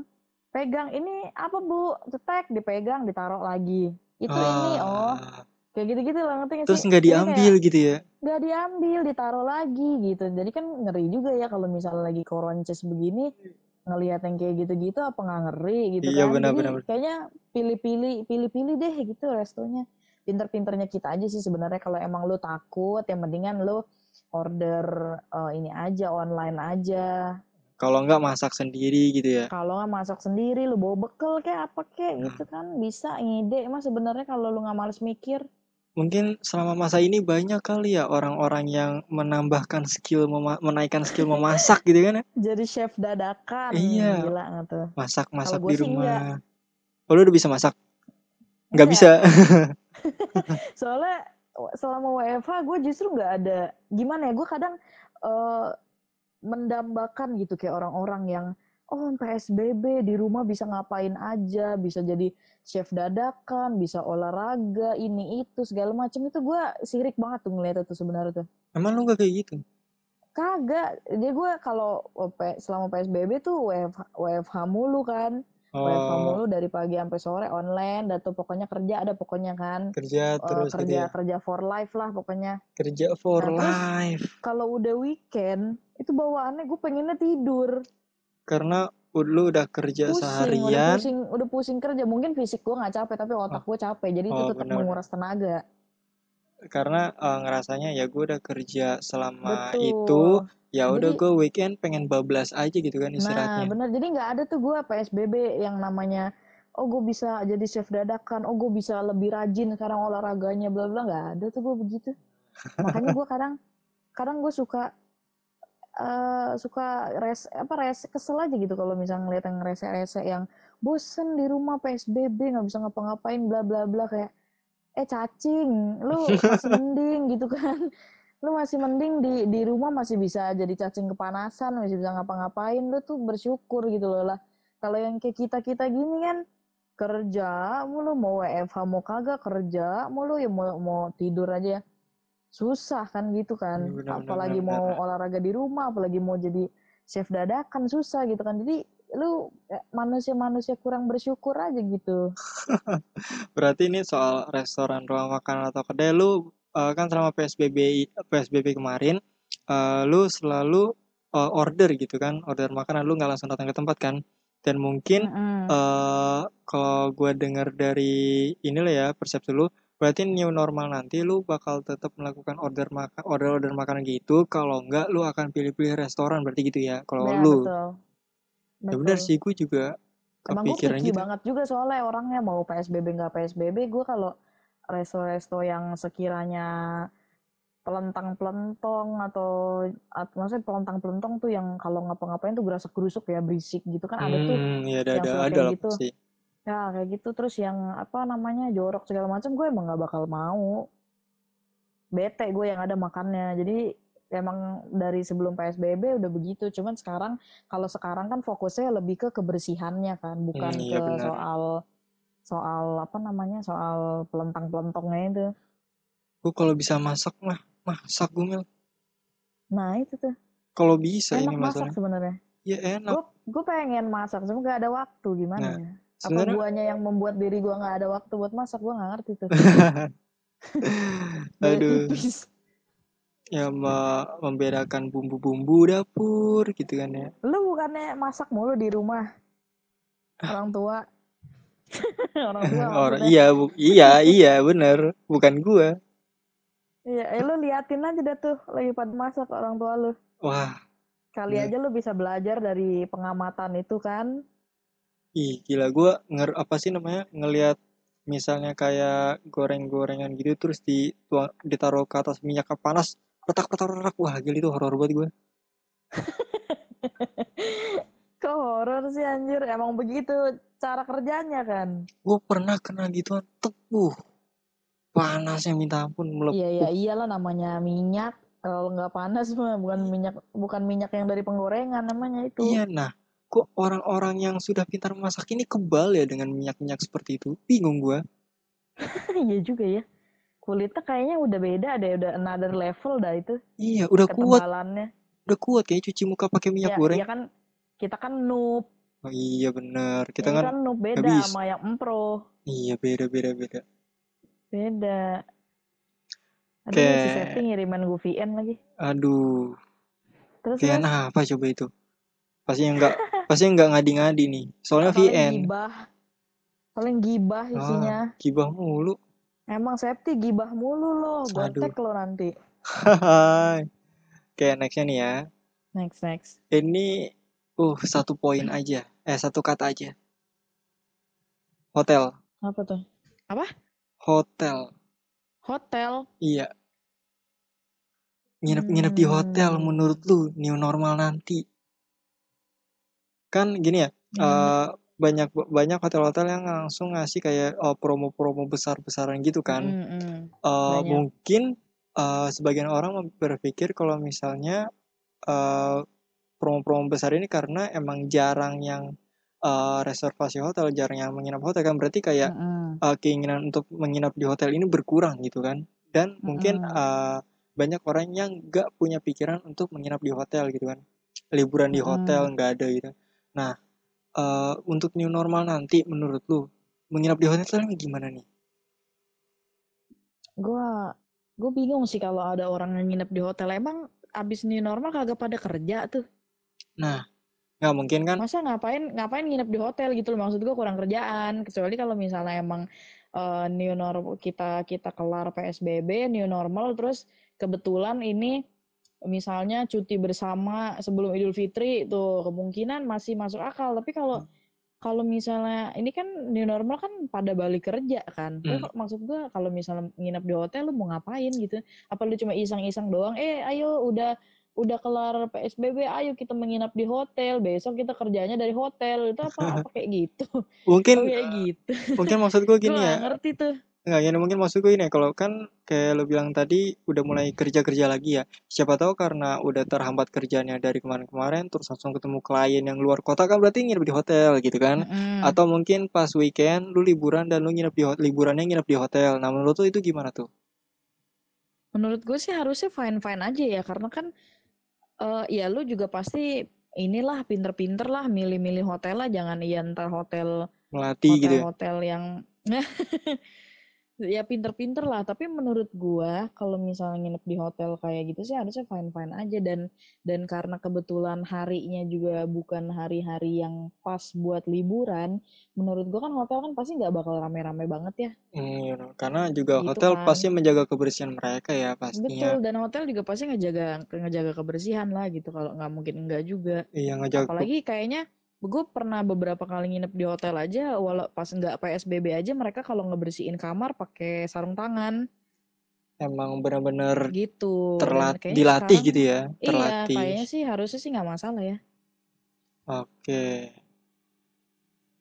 pegang ini apa bu cetek dipegang ditaruh lagi itu ini oh Ah, kayak gitu-gitu lah ngerti gak terus nggak diambil kayak gitu ya. nggak diambil ditaruh lagi gitu jadi kan ngeri juga ya kalau misalnya lagi koronces begini ngelihat yang kayak gitu-gitu apa nggak ngeri gitu Iya, kan benar, jadi benar, benar. kayaknya pilih-pilih pilih-pilih deh gitu restonya pinter-pinternya kita aja sih sebenarnya kalau emang lu takut yang mendingan lu order eh, ini aja online aja Kalau nggak masak sendiri gitu ya. kalau nggak masak sendiri lu bawa bekal kayak apa kayak Nah. gitu kan bisa ngide mah sebenarnya kalau lu nggak males mikir Mungkin selama masa ini banyak kali ya orang-orang yang menambahkan skill mema- menaikkan skill memasak gitu kan ya. (laughs) jadi chef dadakan Iya. gila tuh Masak-masak Kalau di rumah. Oh, lu udah bisa masak? Nggak Enggak. bisa. (laughs) soalnya selama WFH gue justru nggak ada gimana ya gue kadang eh, mendambakan gitu kayak orang-orang yang oh PSBB di rumah bisa ngapain aja, bisa jadi chef dadakan, bisa olahraga, ini itu segala macam itu gue sirik banget tuh ngeliat itu sebenarnya tuh. Emang lu gak kayak gitu? Kagak, jadi gue kalau selama PSBB tuh WFH, WFH mulu kan. WFH Oh, mulu dari pagi sampai sore online, dan tuh pokoknya kerja ada pokoknya kan. kerja Eh, terus gitu kerja ya. kerja for life lah pokoknya. Kerja for Nah, life. kalau udah weekend itu bawaannya gue pengennya tidur. Karena lu udah kerja pusing udah seharian. pusing udah pusing kerja mungkin fisik gue nggak capek tapi otak gue capek jadi itu Oh, tetap bener-bener. menguras tenaga Karena eh, ngerasanya ya gue udah kerja selama itu. betul Ya udah gue weekend pengen bablas aja gitu kan nah istirahatnya. bener jadi nggak ada tuh gue psbb yang namanya oh gue bisa jadi chef dadakan oh gue bisa lebih rajin sekarang olahraganya bla bla nggak ada tuh gue begitu (laughs) makanya gue kadang kadang gue suka eh suka res apa res kesel aja gitu kalau misalnya ngeliat yang rese-rese yang bosen di rumah psbb nggak bisa ngapa-ngapain bla bla bla kayak eh cacing lu masih (laughs) mending gitu kan. Lu masih mending di di rumah masih bisa jadi cacing kepanasan masih bisa ngapa-ngapain lu tuh bersyukur gitu loh lah. Kalau yang kayak kita kita gini kan kerja mulu mau WFH mau kagak kerja mulu ya mau mau tidur aja susah kan gitu kan Iya, benar, apalagi benar, mau olahraga di rumah apalagi mau jadi chef dadakan susah gitu kan jadi lu eh, manusia-manusia kurang bersyukur aja gitu (laughs) Berarti ini soal restoran, ruang makan atau kedai lu eh, kan selama PSBB PSBB kemarin eh, lu selalu eh, order gitu kan, order makanan lu nggak langsung datang ke tempat kan. Dan mungkin Mm-mm. eh kalau gue dengar dari inilah ya persepsi lu, berarti new normal nanti lu bakal tetap melakukan order makan order order makanan gitu. Kalau enggak lu akan pilih-pilih restoran berarti gitu ya. Kalau Ya, lu, betul. ya benar sih gue juga Emang gue kepikiran gitu. banget juga soalnya orangnya mau PSBB nggak PSBB gue kalau resto-resto yang sekiranya pelentang-pelentong atau, atau maksudnya pelentang-pelentong tuh yang kalau ngapa-ngapain tuh gerasak gerusuk ya berisik gitu kan ada tuh Hmm, ya ada yang ada ada gitu. pasti. Ya kayak gitu. Terus yang apa namanya jorok segala macam gue emang nggak bakal mau. Bete gue yang ada makannya. Jadi emang dari sebelum PSBB udah begitu. Cuman sekarang kalau sekarang kan fokusnya lebih ke kebersihannya kan bukan Hmm, iya ke benar. soal soal apa namanya soal pelentang-pelentongnya itu. Gue kalau bisa masak mah masak gue Mel. nah itu tuh. Kalau bisa enak ini masak sebenarnya. Ya enak. gue gue pengen masak cuma gak ada waktu gimana Nah, ya apa sebenarnya guanya yang membuat diri gue nggak ada waktu buat masak? Gue nggak ngerti tuh. (laughs) Aduh. tipis. Ya me- membedakan bumbu-bumbu dapur gitu kan ya. lu bukannya masak mulu di rumah? Orang tua. (laughs) Orang tua Orang maksudnya. iya bu, iya iya bener. Bukan gua. iya eh, lu liatin aja dah tuh lagi pada masak orang tua lu. Wah, kali Hmm. aja lu bisa belajar dari pengamatan itu kan ih gila gua nger apa sih namanya ngelihat misalnya kayak goreng-gorengan gitu terus di ditaruh ke atas minyak panas petak petak petak wah gila itu horor banget gua. (laughs) kok horor sih anjir emang begitu cara kerjanya kan Gua pernah kena gituan tepuh panasnya minta ampun iya iya melepuh. iyalah namanya minyak kalau nggak panas mah bukan minyak bukan minyak yang dari penggorengan namanya itu Iya, nah, kok orang-orang yang sudah pintar memasak ini kebal ya dengan minyak-minyak seperti itu? Bingung gua. (laughs) iya juga ya. Kulitnya kayaknya udah beda deh udah another level dah itu. Iya, udah kuat, udah kuat kayak cuci muka pakai minyak ya goreng. ya kan kita kan noob. Oh iya bener, kita ini kan kan noob beda sama yang empro. Iya beda beda beda. beda. Aduh si Kayak, Septi ngiriman gue VN lagi. Aduh, terus terus apa coba itu? Pasti nggak, (laughs) pasti nggak ngadi-ngadi nih. Soalnya paling VN. gibah paling gibah Ah, isinya gibah mulu. emang Septi gibah mulu loh gue tag lo nanti Hai. Kayak nextnya nih ya. next next Ini, uh satu poin aja, eh satu kata aja. Hotel, apa tuh hotel. hotel Iya, nginep-nginep di hotel hmm menurut lu new normal nanti. Kan gini ya, nginep eh banyak banyak hotel-hotel yang langsung ngasih kayak eh, promo-promo besar-besaran gitu kan. Mm, mm, Eh banyak mungkin eh, sebagian orang berpikir kalau misalnya eh, promo-promo besar ini karena emang jarang yang uh, reservasi hotel, jarang yang menginap hotel kan berarti kayak Mm-mm. uh, keinginan untuk menginap di hotel ini berkurang gitu kan. Dan mungkin Mm-mm. uh, banyak orang yang nggak punya pikiran untuk menginap di hotel gitu kan. Liburan di hotel nggak ada gitu. Nah, uh, untuk new normal nanti menurut lu menginap di hotel gimana nih? Gua gue bingung sih kalau ada orang yang nginep di hotel. Emang abis new normal kagak pada kerja tuh? Nah, nggak mungkin kan? Masa ngapain ngapain nginep di hotel gitu loh maksud gue kurang kerjaan. Kecuali kalau misalnya emang uh, new normal kita kita kelar PSBB new normal terus kebetulan ini misalnya cuti bersama sebelum Idul Fitri tuh kemungkinan masih masuk akal. Tapi kalau kalau misalnya ini kan new normal kan pada balik kerja kan. Hmm. maksud gua kalau misalnya nginep di hotel lu mau ngapain gitu? Apa lu cuma iseng-iseng doang? Eh, ayo udah udah kelar PSBB, ayo kita menginap di hotel. Besok kita kerjanya dari hotel. Itu apa (laughs) apa kayak gitu? Mungkin kayak gitu? mungkin maksud gue Gue gini ya. ngerti tuh. Nggak, gini mungkin maksud gue ini kalau kan kayak lo bilang tadi udah mulai kerja-kerja lagi ya. Siapa tahu karena udah terhambat kerjanya dari kemarin-kemarin terus langsung ketemu klien yang luar kota kan berarti nginep di hotel gitu kan. Mm-mm. Atau mungkin pas weekend lu liburan dan lu nginep di hotel, liburannya nginep di hotel. Nah, menurut lu itu gimana tuh? Menurut gue sih harusnya fine-fine aja ya karena kan eh ya lu juga pasti inilah pinter-pinter lah milih-milih hotel lah jangan iya ntar hotel Melati gitu ya. hotel-hotel yang (laughs) (laughs) ya pinter-pinter lah tapi menurut gua kalau misalnya nginep di hotel kayak gitu sih harusnya fine-fine aja dan dan karena kebetulan harinya juga bukan hari-hari yang pas buat liburan menurut gua kan hotel kan pasti nggak bakal rame-rame banget ya Hmm, karena juga Gitu hotel kan. pasti menjaga kebersihan mereka ya pastinya. betul dan hotel juga pasti ngejaga ngejaga kebersihan lah gitu kalau nggak mungkin enggak juga Iya, ngejaga apalagi kayaknya gue pernah beberapa kali nginep di hotel aja walau pas nggak PSBB aja mereka kalau ngebersihin kamar pakai sarung tangan emang benar-benar gitu terlat Dan kayaknya dilatih sekarang- gitu ya, iya terlatih. kayaknya sih harusnya sih nggak masalah ya Oke.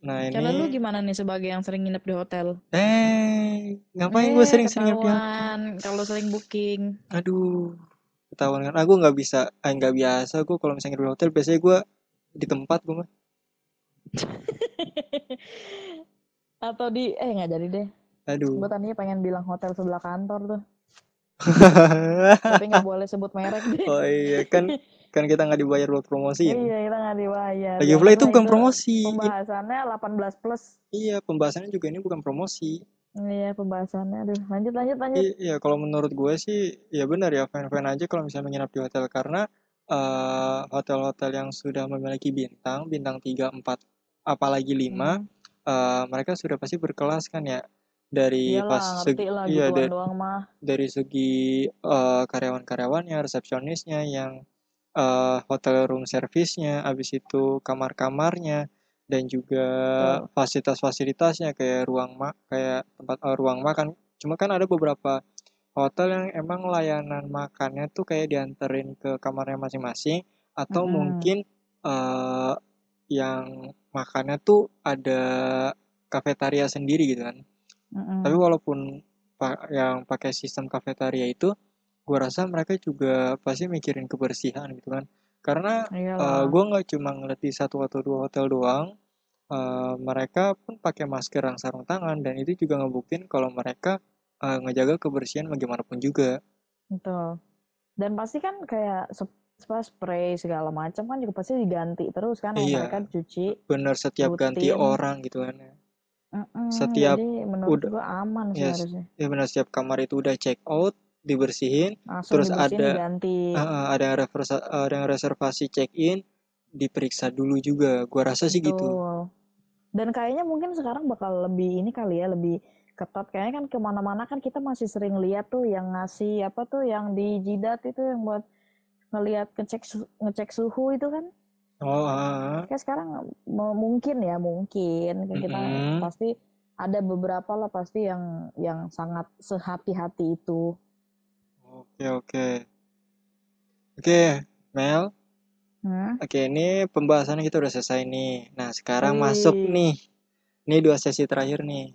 Nah, ini kalau lu gimana nih sebagai yang sering nginep di hotel eh ngapain gue Eh, sering-sering nginep di hotel? kalau sering booking Aduh, ketahuan kan. Aku nggak bisa, eh nggak biasa. Gue kalau misalnya di hotel, biasanya gue di tempat gue mah. (laughs) atau di eh nggak jadi deh Aduh. gue tadinya pengen bilang hotel sebelah kantor tuh (laughs) tapi nggak boleh sebut merek deh oh iya kan, kan kita nggak dibayar buat promosiin. iya kita nggak dibayar Lagi pula itu bukan promosi. I- pembahasannya 18 plus Iya, pembahasannya juga ini bukan promosi. iya pembahasannya aduh lanjut lanjut lanjut I- Iya, kalau menurut gue sih, ya benar ya, fine-fine aja kalau misalnya menginap di hotel karena eh, hotel-hotel yang sudah memiliki bintang, bintang 3, 4, apalagi 5, Hmm. eh, mereka sudah pasti berkelas kan ya dari iyalah pas segi, lah iya gituan da- doang mah dari segi eh, karyawan-karyawannya, resepsionisnya, yang eh, hotel room service-nya, habis itu kamar-kamarnya, dan juga Betul. fasilitas-fasilitasnya kayak ruang ma kayak tempat eh, ruang makan. Cuma kan ada beberapa hotel yang emang layanan makannya tuh kayak dianterin ke kamarnya masing-masing, atau Mm-mm. mungkin eh, yang makannya tuh ada kafetaria sendiri gitu kan. Mm-mm. Tapi walaupun pa- yang pakai sistem kafetaria itu, gua rasa mereka juga pasti mikirin kebersihan gitu kan. Karena eh, iyalah gua nggak cuma ngeliat di satu atau dua hotel doang, eh, mereka pun pakai masker sarung tangan dan itu juga ngebuktiin kalau mereka eh, ngejaga kebersihan bagaimanapun juga. betul dan pasti kan kayak apa, spray segala macam kan juga pasti diganti terus kan Iya. mereka cuci Bener setiap ganti Rutin. orang gitu kan. ya. Mm-mm, Setiap jadi menurut udah- gua aman sih Yes. harusnya Ya benar setiap kamar itu udah check out, dibersihin, langsung Terus dibersihin ada- diganti eh, ada yang reservasi, ada yang reservasi check in, diperiksa dulu juga. Gua rasa sih gitu. Betul. Dan kayaknya mungkin sekarang bakal lebih ini kali ya, lebih ketat. Kayaknya kan ke mana-mana kan kita masih sering lihat tuh yang ngasih apa tuh yang di jidat itu yang buat ngelihat ngecek ngecek suhu itu kan. Oh, ah. Kayak sekarang mungkin ya mungkin Kayak kita Mm-mm. pasti ada beberapa lah pasti yang yang sangat sehati-hati itu. Oke, oke. Oke, Mel. Hmm? Oke, ini pembahasannya kita udah selesai nih. Nah, sekarang Wih. masuk nih. Ini dua sesi terakhir nih.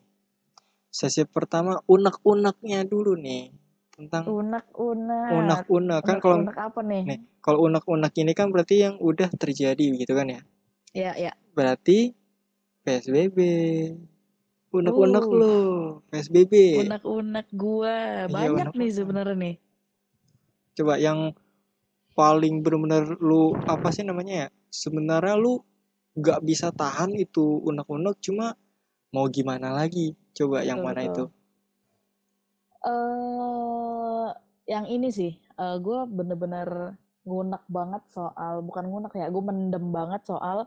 Sesi pertama unek-uneknya dulu nih. Tentang Unek-unek. unek-unek kan kalau Unek-unek apa nih? nih kalau unek-unek ini kan berarti yang udah terjadi gitu kan ya Ya, ya. berarti PSBB unek-unek Uh. lo PSBB Unek-unek gua. Iya, Banyak nih unek-unek. sebenarnya nih. coba yang paling bener-bener lu apa sih namanya ya sebenarnya lu nggak bisa tahan itu unek-unek cuma mau gimana lagi coba yang Betul, mana betul. itu eh yang ini sih, eh gue bener-bener ngunek banget soal, bukan ngunek ya, gue mendem banget soal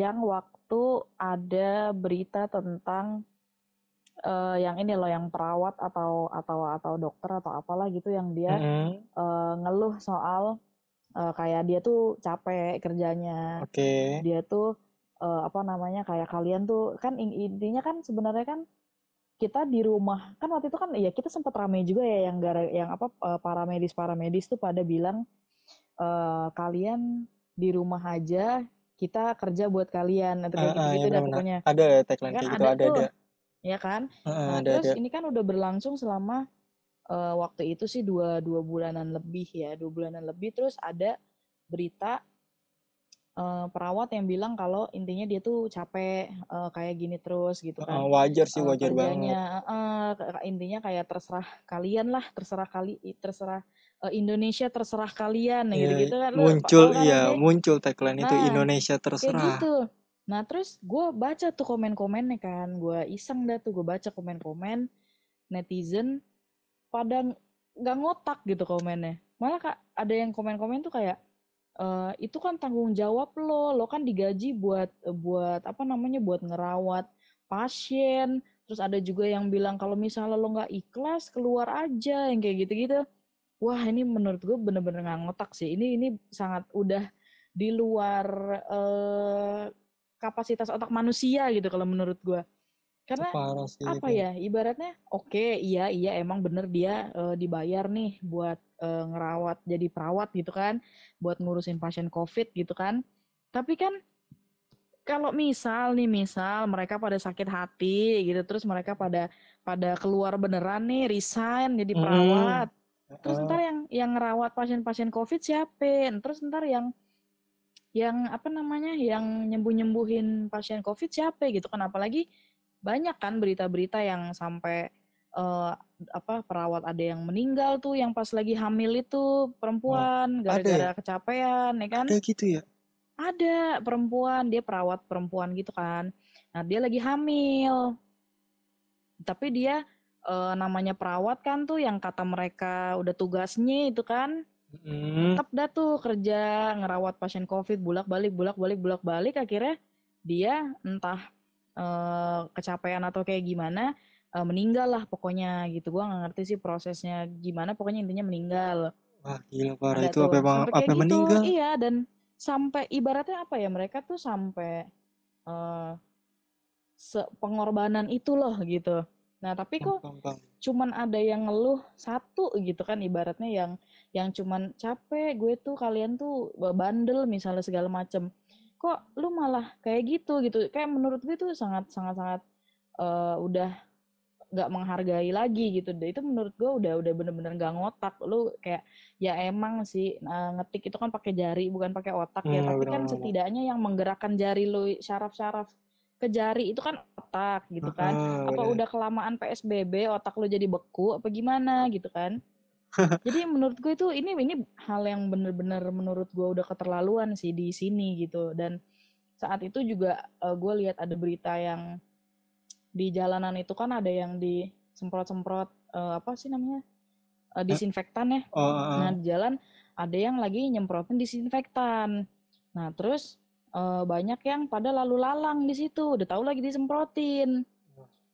yang waktu ada berita tentang eh yang ini loh, yang perawat atau atau atau dokter atau apalah gitu yang dia Mm-mm. eh, ngeluh soal eh, kayak dia tuh capek kerjanya, oke dia tuh eh, apa namanya kayak kalian tuh kan in- intinya kan sebenarnya kan kita di rumah kan waktu itu kan ya kita sempat ramai juga ya yang gara yang apa eh, para medis para medis tuh pada bilang eh, kalian di rumah aja kita kerja buat kalian atau kayak Ah, ah, gitu-gitu ya dah pokoknya. Ada ya tagline kan? kayak gitu ada ada tuh ada. ya kan? Ah, Nah, ada terus ada. ini kan udah berlangsung selama eh, waktu itu sih dua dua bulanan lebih ya, dua bulanan lebih. Terus ada berita eh, perawat yang bilang kalau intinya dia tuh capek eh, kayak gini terus gitu kan. wajar sih Eh, wajar banget kerjanya eh, ke- intinya kayak terserah kalian lah, terserah kali, terserah Indonesia terserah kalian Iya, gitu-gitu kan. Muncul kan iya pasti? muncul tagline itu Nah, Indonesia kayak terserah gitu. Nah terus gue baca tuh komen-komennya kan, gue iseng dah tuh gue baca komen-komen netizen pada ng- nggak ngotak gitu komennya. Malah kak ada yang komen-komen tuh kayak "Eh, itu kan tanggung jawab lo, lo kan digaji buat buat apa namanya buat ngerawat pasien. Terus ada juga yang bilang kalau misalnya lo nggak ikhlas keluar aja yang kayak gitu-gitu. Wah ini menurut gue bener-bener nggak ngotak sih. Ini ini sangat udah di luar eh, kapasitas otak manusia gitu kalau menurut gue. Karena parah sih apa itu. ya ibaratnya oke iya iya emang bener dia eh, dibayar nih buat eh, ngerawat jadi perawat gitu kan buat ngurusin pasien covid gitu kan. Tapi kan kalau misal nih misal mereka pada sakit hati gitu terus mereka pada pada keluar beneran nih resign jadi perawat terus Ah, ntar yang yang ngerawat pasien-pasien covid siapa? Terus ntar yang yang apa namanya yang nyembuh nyembuhin pasien covid siapa gitu kan? Apalagi banyak kan berita-berita yang sampai eh, apa perawat ada yang meninggal tuh yang pas lagi hamil itu perempuan ada ya? gara-gara kecapean ya kan? Ada gitu ya? Ada perempuan dia perawat perempuan gitu kan. Nah dia lagi hamil. Tapi dia eh, namanya perawat kan tuh yang kata mereka udah tugasnya itu kan Mm. tetap dah tuh kerja ngerawat pasien covid bulak balik bulak balik bulak balik akhirnya dia entah eh, kecapean atau kayak gimana eh, meninggal lah pokoknya gitu. Gua nggak ngerti sih prosesnya gimana pokoknya intinya meninggal. Wah gila parah. Ada itu tuh apa emang apa gitu meninggal? iya dan sampai ibaratnya apa ya mereka tuh sampai eh se- pengorbanan itu loh gitu. Nah tapi kok Bang, bang. cuman ada yang ngeluh satu gitu kan ibaratnya yang yang cuman capek gue tuh kalian tuh bandel misalnya segala macem kok lu malah kayak gitu gitu. Kayak menurut gue tuh sangat sangat sangat eh, udah nggak menghargai lagi gitu. Deh itu menurut gue udah udah bener-bener nggak ngotak. Lu kayak ya emang sih eh, ngetik itu kan pakai jari bukan pakai otak ya. Hmm, tapi kan benar-benar. setidaknya yang menggerakkan jari lu syaraf-syaraf ke jari itu kan otak gitu kan. Ah, apa benar. udah kelamaan PSBB otak lu jadi beku apa gimana gitu kan jadi menurut gue itu ini ini hal yang bener-bener menurut gue udah keterlaluan sih di sini gitu dan saat itu juga eh, gue lihat ada berita yang di jalanan itu kan ada yang disemprot-semprot eh, apa sih namanya Eh, disinfektan ya Oh, ah, Nah, ah. di jalan ada yang lagi nyemprotin disinfektan. Nah, terus eh, banyak yang pada lalu lalang di situ, udah tahu lagi disemprotin.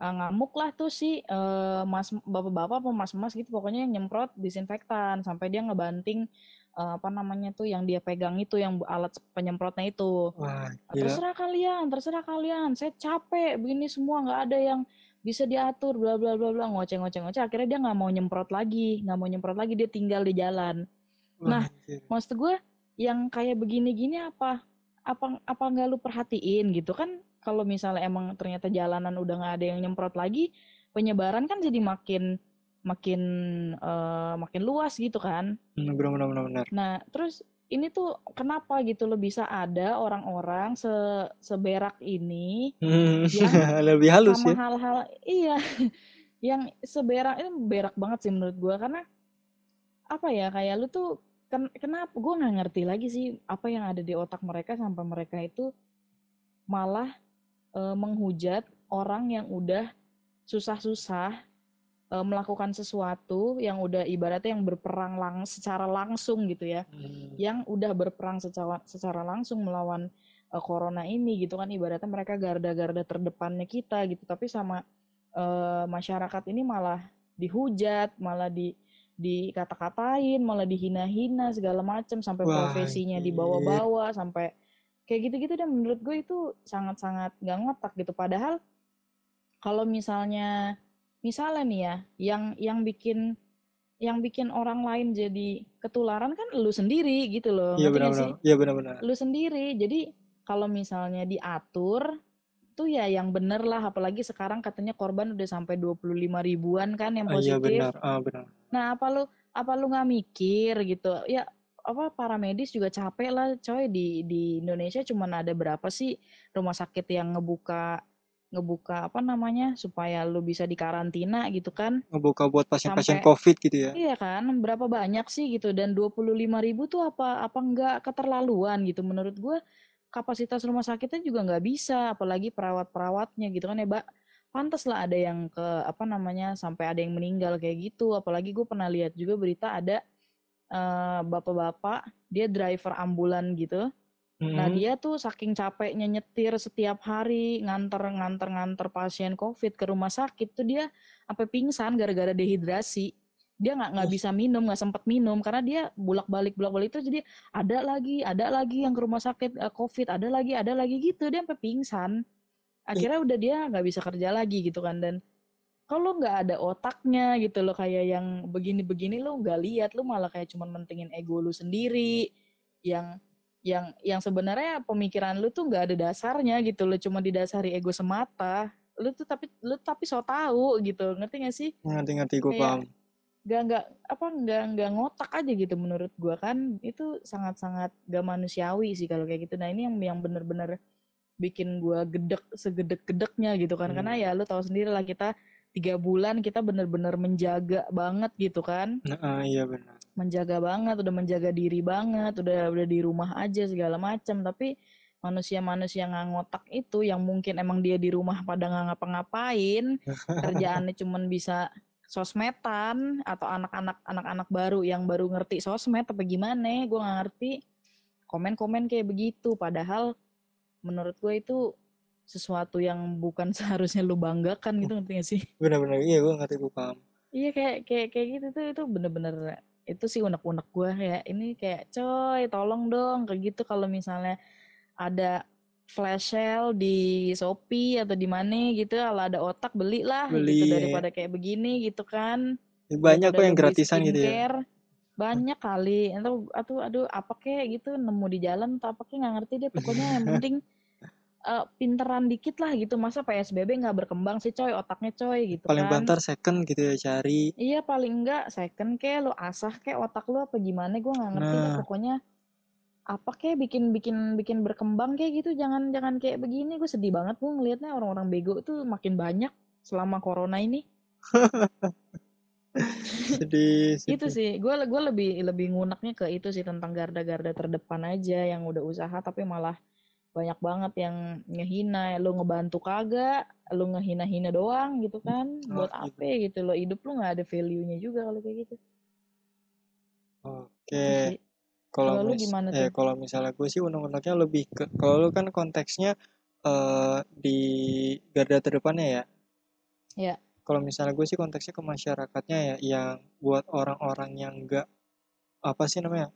Ah, ngamuk lah tuh si eh, mas bapak-bapak apa mas-mas gitu pokoknya yang nyemprot disinfektan sampai dia ngebanting eh, apa namanya tuh yang dia pegang itu yang alat penyemprotnya itu. wah Nah, terserah kalian, terserah kalian. Saya capek begini semua nggak ada yang bisa diatur bla bla bla bla ngoceh ngoceh ngoceh akhirnya dia nggak mau nyemprot lagi nggak mau nyemprot lagi dia tinggal di jalan wah nah, anjir. maksud gue yang kayak begini-gini apa apa apa nggak lu perhatiin gitu kan kalau misalnya emang ternyata jalanan udah nggak ada yang nyemprot lagi penyebaran kan jadi makin makin uh, makin luas gitu kan. Hmm, benar benar benar benar. Nah, terus ini tuh kenapa gitu lo bisa ada orang-orang se seberak ini hmm, yang (laughs) lebih halus sama ya. hal-hal iya (laughs) yang seberak ini berak banget sih menurut gue karena apa ya kayak lu tuh ken kenapa gue nggak ngerti lagi sih apa yang ada di otak mereka sampai mereka itu malah e, menghujat orang yang udah susah-susah e, melakukan sesuatu yang udah ibaratnya yang berperang lang secara langsung gitu ya, hmm. yang udah berperang secara secara langsung melawan e, corona ini gitu kan. Ibaratnya mereka garda-garda terdepannya kita gitu, tapi sama e, masyarakat ini malah dihujat, malah di dikata-katain, malah dihina-hina segala macam sampai Wah, profesinya dibawa-bawa sampai kayak gitu-gitu dan menurut gue itu sangat-sangat gak ngotak gitu padahal kalau misalnya misalnya nih ya yang yang bikin yang bikin orang lain jadi ketularan kan lu sendiri gitu loh. Iya benar-benar. Iya benar-benar. Lu sendiri. Jadi kalau misalnya diatur tuh ya yang bener lah apalagi sekarang katanya korban udah sampai 25 ribuan kan yang positif. Ah, iya benar. Ah, benar. Nah, apa lu apa lu nggak mikir gitu? Ya apa para medis juga capek lah coy. Di di Indonesia cuma ada berapa sih rumah sakit yang ngebuka ngebuka apa namanya supaya lu bisa dikarantina gitu kan? Ngebuka buat pasien-pasien covid gitu ya? iya kan berapa banyak sih gitu. Dan 25 ribu tuh apa apa enggak keterlaluan gitu. Menurut gue kapasitas rumah sakitnya juga nggak bisa apalagi perawat-perawatnya gitu kan ya mbak. Pantas lah ada yang ke apa namanya sampai ada yang meninggal kayak gitu. Apalagi gue pernah lihat juga berita ada uh, bapak-bapak dia driver ambulan gitu Nah hmm. dia tuh saking capeknya nyetir setiap hari nganter nganter nganter pasien covid ke rumah sakit tuh dia sampai pingsan gara-gara dehidrasi. Dia nggak nggak bisa minum nggak sempat minum karena dia bolak balik bolak balik itu jadi ada lagi ada lagi yang ke rumah sakit uh, covid ada lagi ada lagi gitu dia sampai pingsan. Akhirnya udah dia nggak bisa kerja lagi gitu kan dan kalau nggak ada otaknya gitu loh kayak yang begini-begini lo nggak lihat lo malah kayak cuman mentingin ego lu sendiri yang yang yang sebenarnya pemikiran lu tuh nggak ada dasarnya gitu lu cuma didasari ego semata. Lu tuh tapi lu tapi so tahu gitu ngerti gak sih? Ngerti ngerti gue paham. gak nggak apa nggak nggak ngotak aja gitu menurut gue kan itu sangat sangat gak manusiawi sih kalau kayak gitu. Nah ini yang yang bener-bener bikin gue gedek segedek gedeknya gitu kan hmm. karena ya lu tahu sendiri lah kita tiga bulan kita bener-bener menjaga banget gitu kan? Nah, iya benar. Menjaga banget udah menjaga diri banget udah udah di rumah aja segala macam tapi manusia-manusia nggak ngotak itu yang mungkin emang dia di rumah pada nggak ngapa-ngapain (laughs) kerjaannya cuman bisa sosmedan atau anak-anak anak-anak baru yang baru ngerti sosmed apa gimana gue nggak ngerti. Komen-komen kayak begitu padahal menurut gue itu sesuatu yang bukan (laughs) seharusnya lu banggakan gitu ngerti gak sih? Bener-bener iya gue ngerti gue paham. Iya kayak kayak kayak gitu tuh itu bener-bener itu sih unek-unek gue ya ini kayak coy tolong dong kayak gitu kalau misalnya ada flash sale di Shopee atau di mana gitu kalau ada otak belilah beli, gitu daripada kayak begini gitu kan. Banyak kok yang gratisan gitu ya. banyak kali. Atau atau aduh apa kayak gitu nemu di jalan atau apa kayak nggak ngerti deh pokoknya yang (laughs) penting uh, pinteran dikit lah gitu. Masa PSBB nggak berkembang sih coy? Otaknya coy gitu paling kan. bantar second gitu ya cari iya paling enggak second kayak lo asah kayak otak lo apa gimana? Gue nggak ngerti nah. pokoknya apa kayak bikin bikin bikin berkembang kayak gitu. Jangan jangan kayak begini. Gue sedih banget gue ngelihatnya orang-orang bego tuh makin banyak selama corona ini. (laughs) Sedih, (laughs) sedih. itu sih. Gue gue lebih lebih ngunaknya ke itu sih tentang garda-garda terdepan aja yang udah usaha tapi malah banyak banget yang ngehina lu ngebantu kagak lu ngehina-hina doang gitu kan. Oh, buat apa gitu. gitu lo hidup lu nggak ada value-nya juga kalau kayak gitu. Oke. Okay. kalau lu gimana eh, kalau misalnya gue sih undang-undangnya lebih ke kalau lu kan konteksnya uh, di garda terdepannya ya? Ya kalau misalnya gue sih konteksnya ke masyarakatnya ya yang buat orang-orang yang enggak apa sih namanya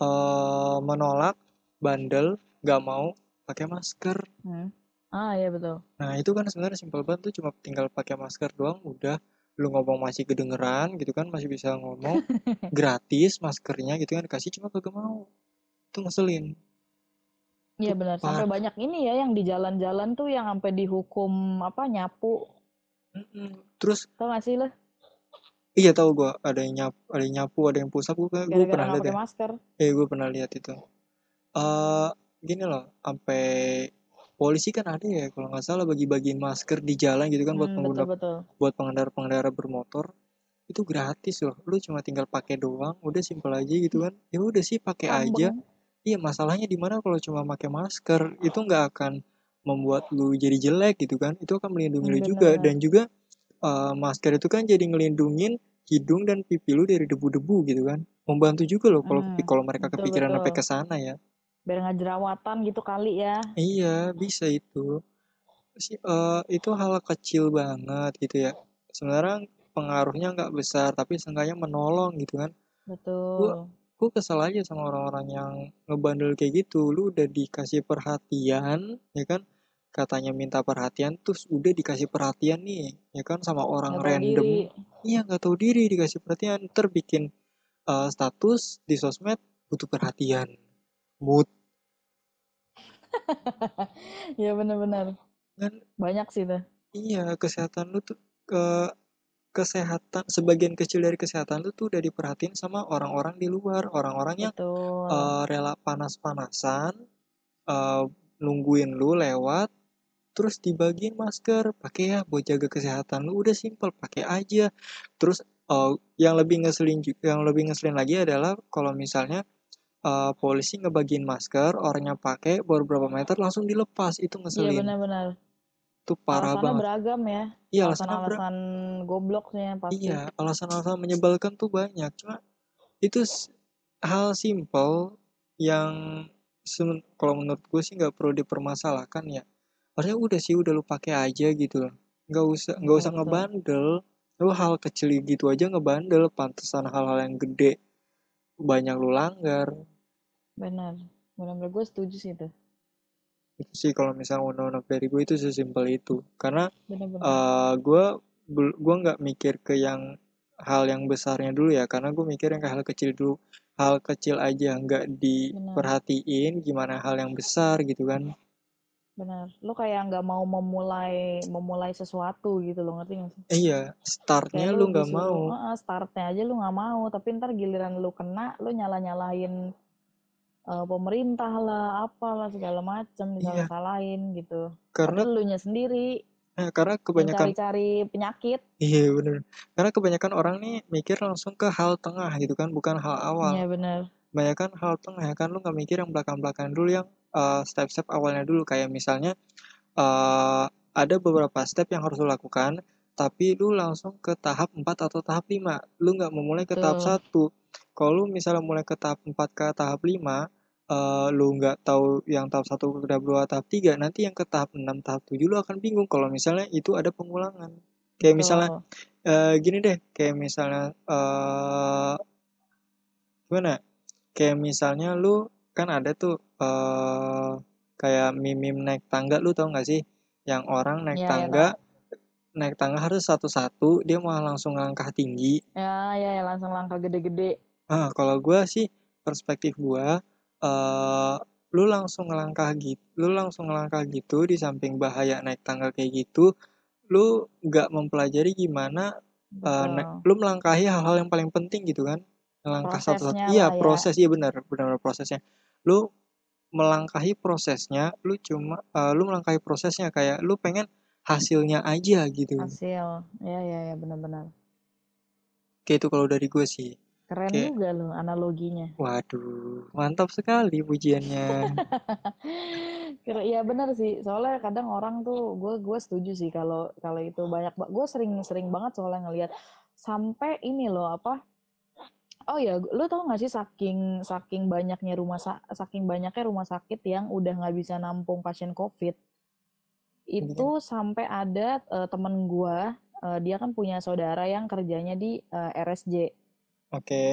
uh, menolak bandel nggak mau pakai masker. Hmm. Ah iya betul. Nah itu kan sebenarnya simpel banget tuh cuma tinggal pakai masker doang udah lu ngomong masih kedengeran gitu kan masih bisa ngomong (laughs) gratis maskernya gitu kan kasih cuma kagak mau itu ngeselin iya benar sampai banyak ini ya yang di jalan-jalan tuh yang sampai dihukum apa nyapu Mm-mm. terus tau gak sih lo Iya tahu gue ada yang nyapu, ada yang nyapu, ada yang pusap. Gue gue pernah lihat ya. masker. Eh gue pernah lihat itu. Eh gini loh, sampai polisi kan ada ya kalau nggak salah bagi-bagiin masker di jalan gitu kan buat Hmm, pengguna buat pengendara-pengendara bermotor itu gratis loh. Lu cuma tinggal pakai doang, udah simpel aja gitu kan. Ya udah sih pakai aja. Kambeng. Iya masalahnya di mana kalau cuma pakai masker itu nggak akan membuat lu jadi jelek gitu kan. Itu akan melindungi Hmm, lu juga dan juga eh, masker itu kan jadi ngelindungin hidung dan pipi lu dari debu-debu gitu kan. Membantu juga loh kalau Hmm, kalau mereka betul kepikiran sampai betul. ke sana ya. Biar nggak jerawatan gitu kali ya. Iya, bisa itu. Sih, eh, itu hal kecil banget gitu ya. Sebenarnya pengaruhnya nggak besar, tapi seenggaknya menolong gitu kan. Betul. gue kesel aja sama orang-orang yang ngebandel kayak gitu. Lu udah dikasih perhatian, ya kan? Katanya minta perhatian, terus udah dikasih perhatian nih, ya kan? Sama orang tahu random. diri. Iya, nggak tahu diri dikasih perhatian. Ntar bikin eh, status di sosmed butuh perhatian. Mood (laughs) Ya benar-benar. kan Banyak sih tuh. iya kesehatan lu tuh ke kesehatan sebagian kecil dari kesehatan lu tuh udah diperhatiin sama orang-orang di luar orang-orang yang Betul. eh, rela panas-panasan eh, nungguin lu lewat terus dibagiin masker pakai ya buat jaga kesehatan lu udah simpel pakai aja terus eh, yang lebih ngeselin yang lebih ngeselin lagi adalah kalau misalnya eh, polisi ngebagiin masker orangnya pakai baru berapa meter langsung dilepas itu Iya ngeselin benar-benar. itu parah Alasannya banget beragam ya. iya alasannya ber- Alasan-alasan gobloknya pasti. Iya, alasan-alasan menyebalkan tuh banyak. Cuma itu hal simpel yang kalau menurut gue sih nggak perlu dipermasalahkan ya. Harusnya udah sih udah lu pakai aja gitu loh. Nggak usah nggak usah betul. ngebandel. Lu hal kecil gitu aja ngebandel. Pantesan hal-hal yang gede banyak lu langgar. Benar. Benar-benar gue setuju sih tuh. Itu sih kalau misalnya undang-undang dari gue itu sesimpel itu. Karena gue bel- gue nggak mikir ke yang hal yang besarnya dulu ya karena gue mikir yang ke hal kecil dulu hal kecil aja nggak Benar. diperhatiin gimana hal yang besar gitu kan Benar. Lu kayak nggak mau memulai memulai sesuatu gitu loh ngerti nggak sih? eh, iya startnya Kayak lu nggak mau "Heeh, startnya aja lu nggak mau, tapi ntar giliran lu kena, lu nyalah-nyalahin eh, pemerintah lah, apalah segala macam, iya disalah-salahin gitu. karena lu nya sendiri eh, karena kebanyakan cari-cari penyakit. iya bener karena kebanyakan orang nih mikir langsung ke hal tengah gitu kan bukan hal awal Iya benar. kebanyakan hal tengah ya kan lu nggak mikir yang belakang-belakang dulu yang eh, step-step awalnya dulu kayak misalnya eh, ada beberapa step yang harus lu lakukan, tapi lu langsung ke tahap 4 atau tahap 5. Lu nggak memulai ke tahap Betul. 1. Kalau lu misalnya mulai ke tahap 4 ke tahap 5, eh, lu nggak tahu yang tahap 1 ke tahap 2, tahap 3, nanti yang ke tahap 6, tahap 7 lu akan bingung kalau misalnya itu ada pengulangan. Kayak misalnya eh, gini deh, kayak misalnya eh gimana? Kayak misalnya lu kan ada tuh eh kayak meme naik tangga lu tau gak sih? Yang orang naik ya tangga, tahu. Naik tangga harus satu-satu, dia malah langsung langkah tinggi. Ya, ya, ya langsung langkah gede-gede. Ah, kalau gua sih perspektif gua eh lu langsung ngelangkah gitu, lu langsung ngelangkah gitu di samping bahaya naik tangga kayak gitu, lu nggak mempelajari gimana eh, na- Betul. lu melangkahi hal-hal yang paling penting gitu kan melangkah satu-satu iya ya. proses iya benar benar prosesnya lu melangkahi prosesnya lu cuma eh, lu melangkahi prosesnya kayak lu pengen hasilnya aja gitu Hasil. Ya, ya, ya benar-benar. kayak itu kalau dari gue sih Keren kayak juga loh analoginya. waduh mantap sekali pujiannya (laughs) ya benar sih. Soalnya kadang orang tuh gue gue setuju sih kalau kalau itu banyak gue sering sering banget soalnya ngelihat sampai ini loh apa Oh ya, lu tau gak sih saking saking banyaknya rumah sa- saking banyaknya rumah sakit yang udah nggak bisa nampung pasien COVID, itu sampai ada eh, temen gua, eh, dia kan punya saudara yang kerjanya di eh, RSJ, oke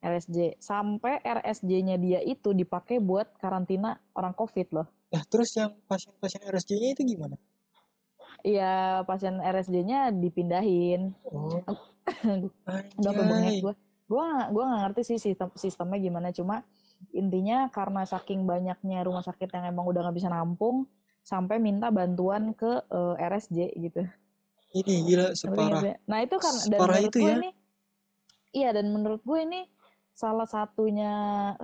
RSJ, sampai RSJ-nya dia itu dipakai buat karantina orang COVID loh. nah terus yang pasien-pasien RSJ-nya itu gimana Iya, pasien RSJ-nya dipindahin. oh Udah anjay gue. Gue gua ngerti sih sistem sistemnya gimana. Cuma intinya karena saking banyaknya rumah sakit yang emang udah nggak bisa nampung, sampai minta bantuan ke eh, RSJ gitu. ini gila nggak separah? Nah itu kan dan menurut itu gue ya ini iya dan menurut gue ini salah satunya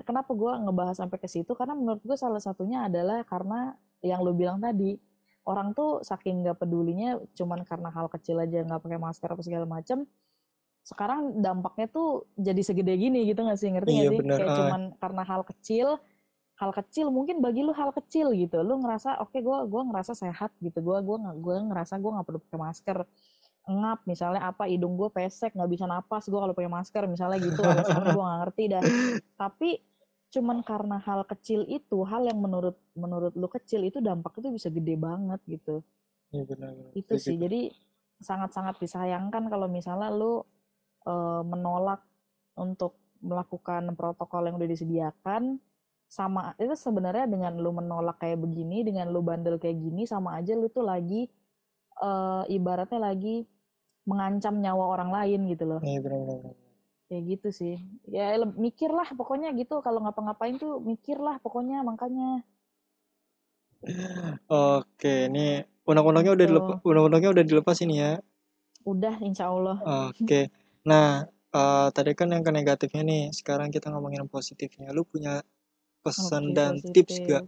kenapa gue ngebahas sampai ke situ karena menurut gue salah satunya adalah karena yang lo bilang tadi orang tuh saking nggak pedulinya cuman karena hal kecil aja nggak pakai masker apa segala macam sekarang dampaknya tuh jadi segede gini gitu gak sih ngerti iya, gak sih bener. kayak Ah, cuman karena hal kecil hal kecil mungkin bagi lu hal kecil gitu. Lu ngerasa oke okay, gue gua ngerasa sehat gitu. Gue gua gue ngerasa gue nggak perlu pakai masker. Ngap misalnya apa hidung gue pesek nggak bisa napas gue kalau pakai masker misalnya gitu. Alasannya gue nggak ngerti dah (laughs) tapi cuman karena hal kecil itu hal yang menurut menurut lu kecil itu dampaknya tuh bisa gede banget gitu. Iya, bener, bener. itu sih. jadi sangat-sangat disayangkan kalau misalnya lu uh, menolak untuk melakukan protokol yang udah disediakan sama itu sebenarnya dengan lu menolak kayak begini dengan lu bandel kayak gini sama aja lu tuh lagi uh, ibaratnya lagi mengancam nyawa orang lain gitu loh. Iya benar-benar kayak gitu sih. Ya mikir lah pokoknya gitu. Kalau ngapa-ngapain tuh mikir lah pokoknya makanya. Oke ini undang-undangnya udah Gitu. dilepas undang-undangnya udah dilepas ini ya. Udah insya Allah. Oke. Nah eh, tadi kan yang ke negatifnya nih sekarang kita ngomongin yang positifnya. Lu punya pesan Oke, dan positif. tips gak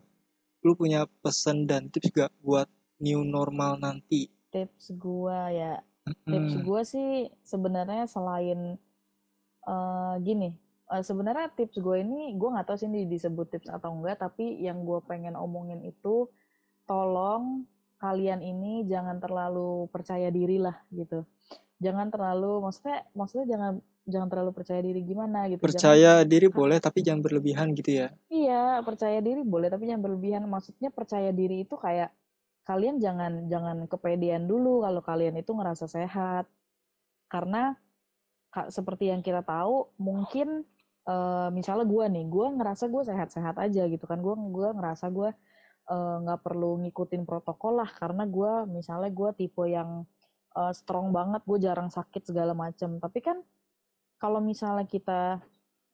lu punya pesan dan tips gak buat new normal nanti? Tips gua ya. Tips Hmm, gue sih sebenarnya selain eh, gini eh, sebenarnya tips gue ini gue nggak tahu sih ini disebut tips atau enggak tapi yang gue pengen omongin itu tolong kalian ini jangan terlalu percaya diri lah gitu. Jangan terlalu maksudnya maksudnya jangan jangan terlalu percaya diri gimana gitu Jangan- percaya diri boleh tapi jangan berlebihan gitu ya Iya, percaya diri boleh tapi jangan berlebihan. Maksudnya percaya diri itu kayak kalian jangan jangan kepedean dulu kalau kalian itu ngerasa sehat. Karena ka- seperti yang kita tahu, mungkin eh, misalnya gue nih, gue ngerasa gue sehat-sehat aja gitu kan. Gue gua ngerasa gue eh, nggak perlu ngikutin protokol lah karena gue misalnya gue tipe yang eh, strong banget, gue jarang sakit segala macam. Tapi kan kalau misalnya kita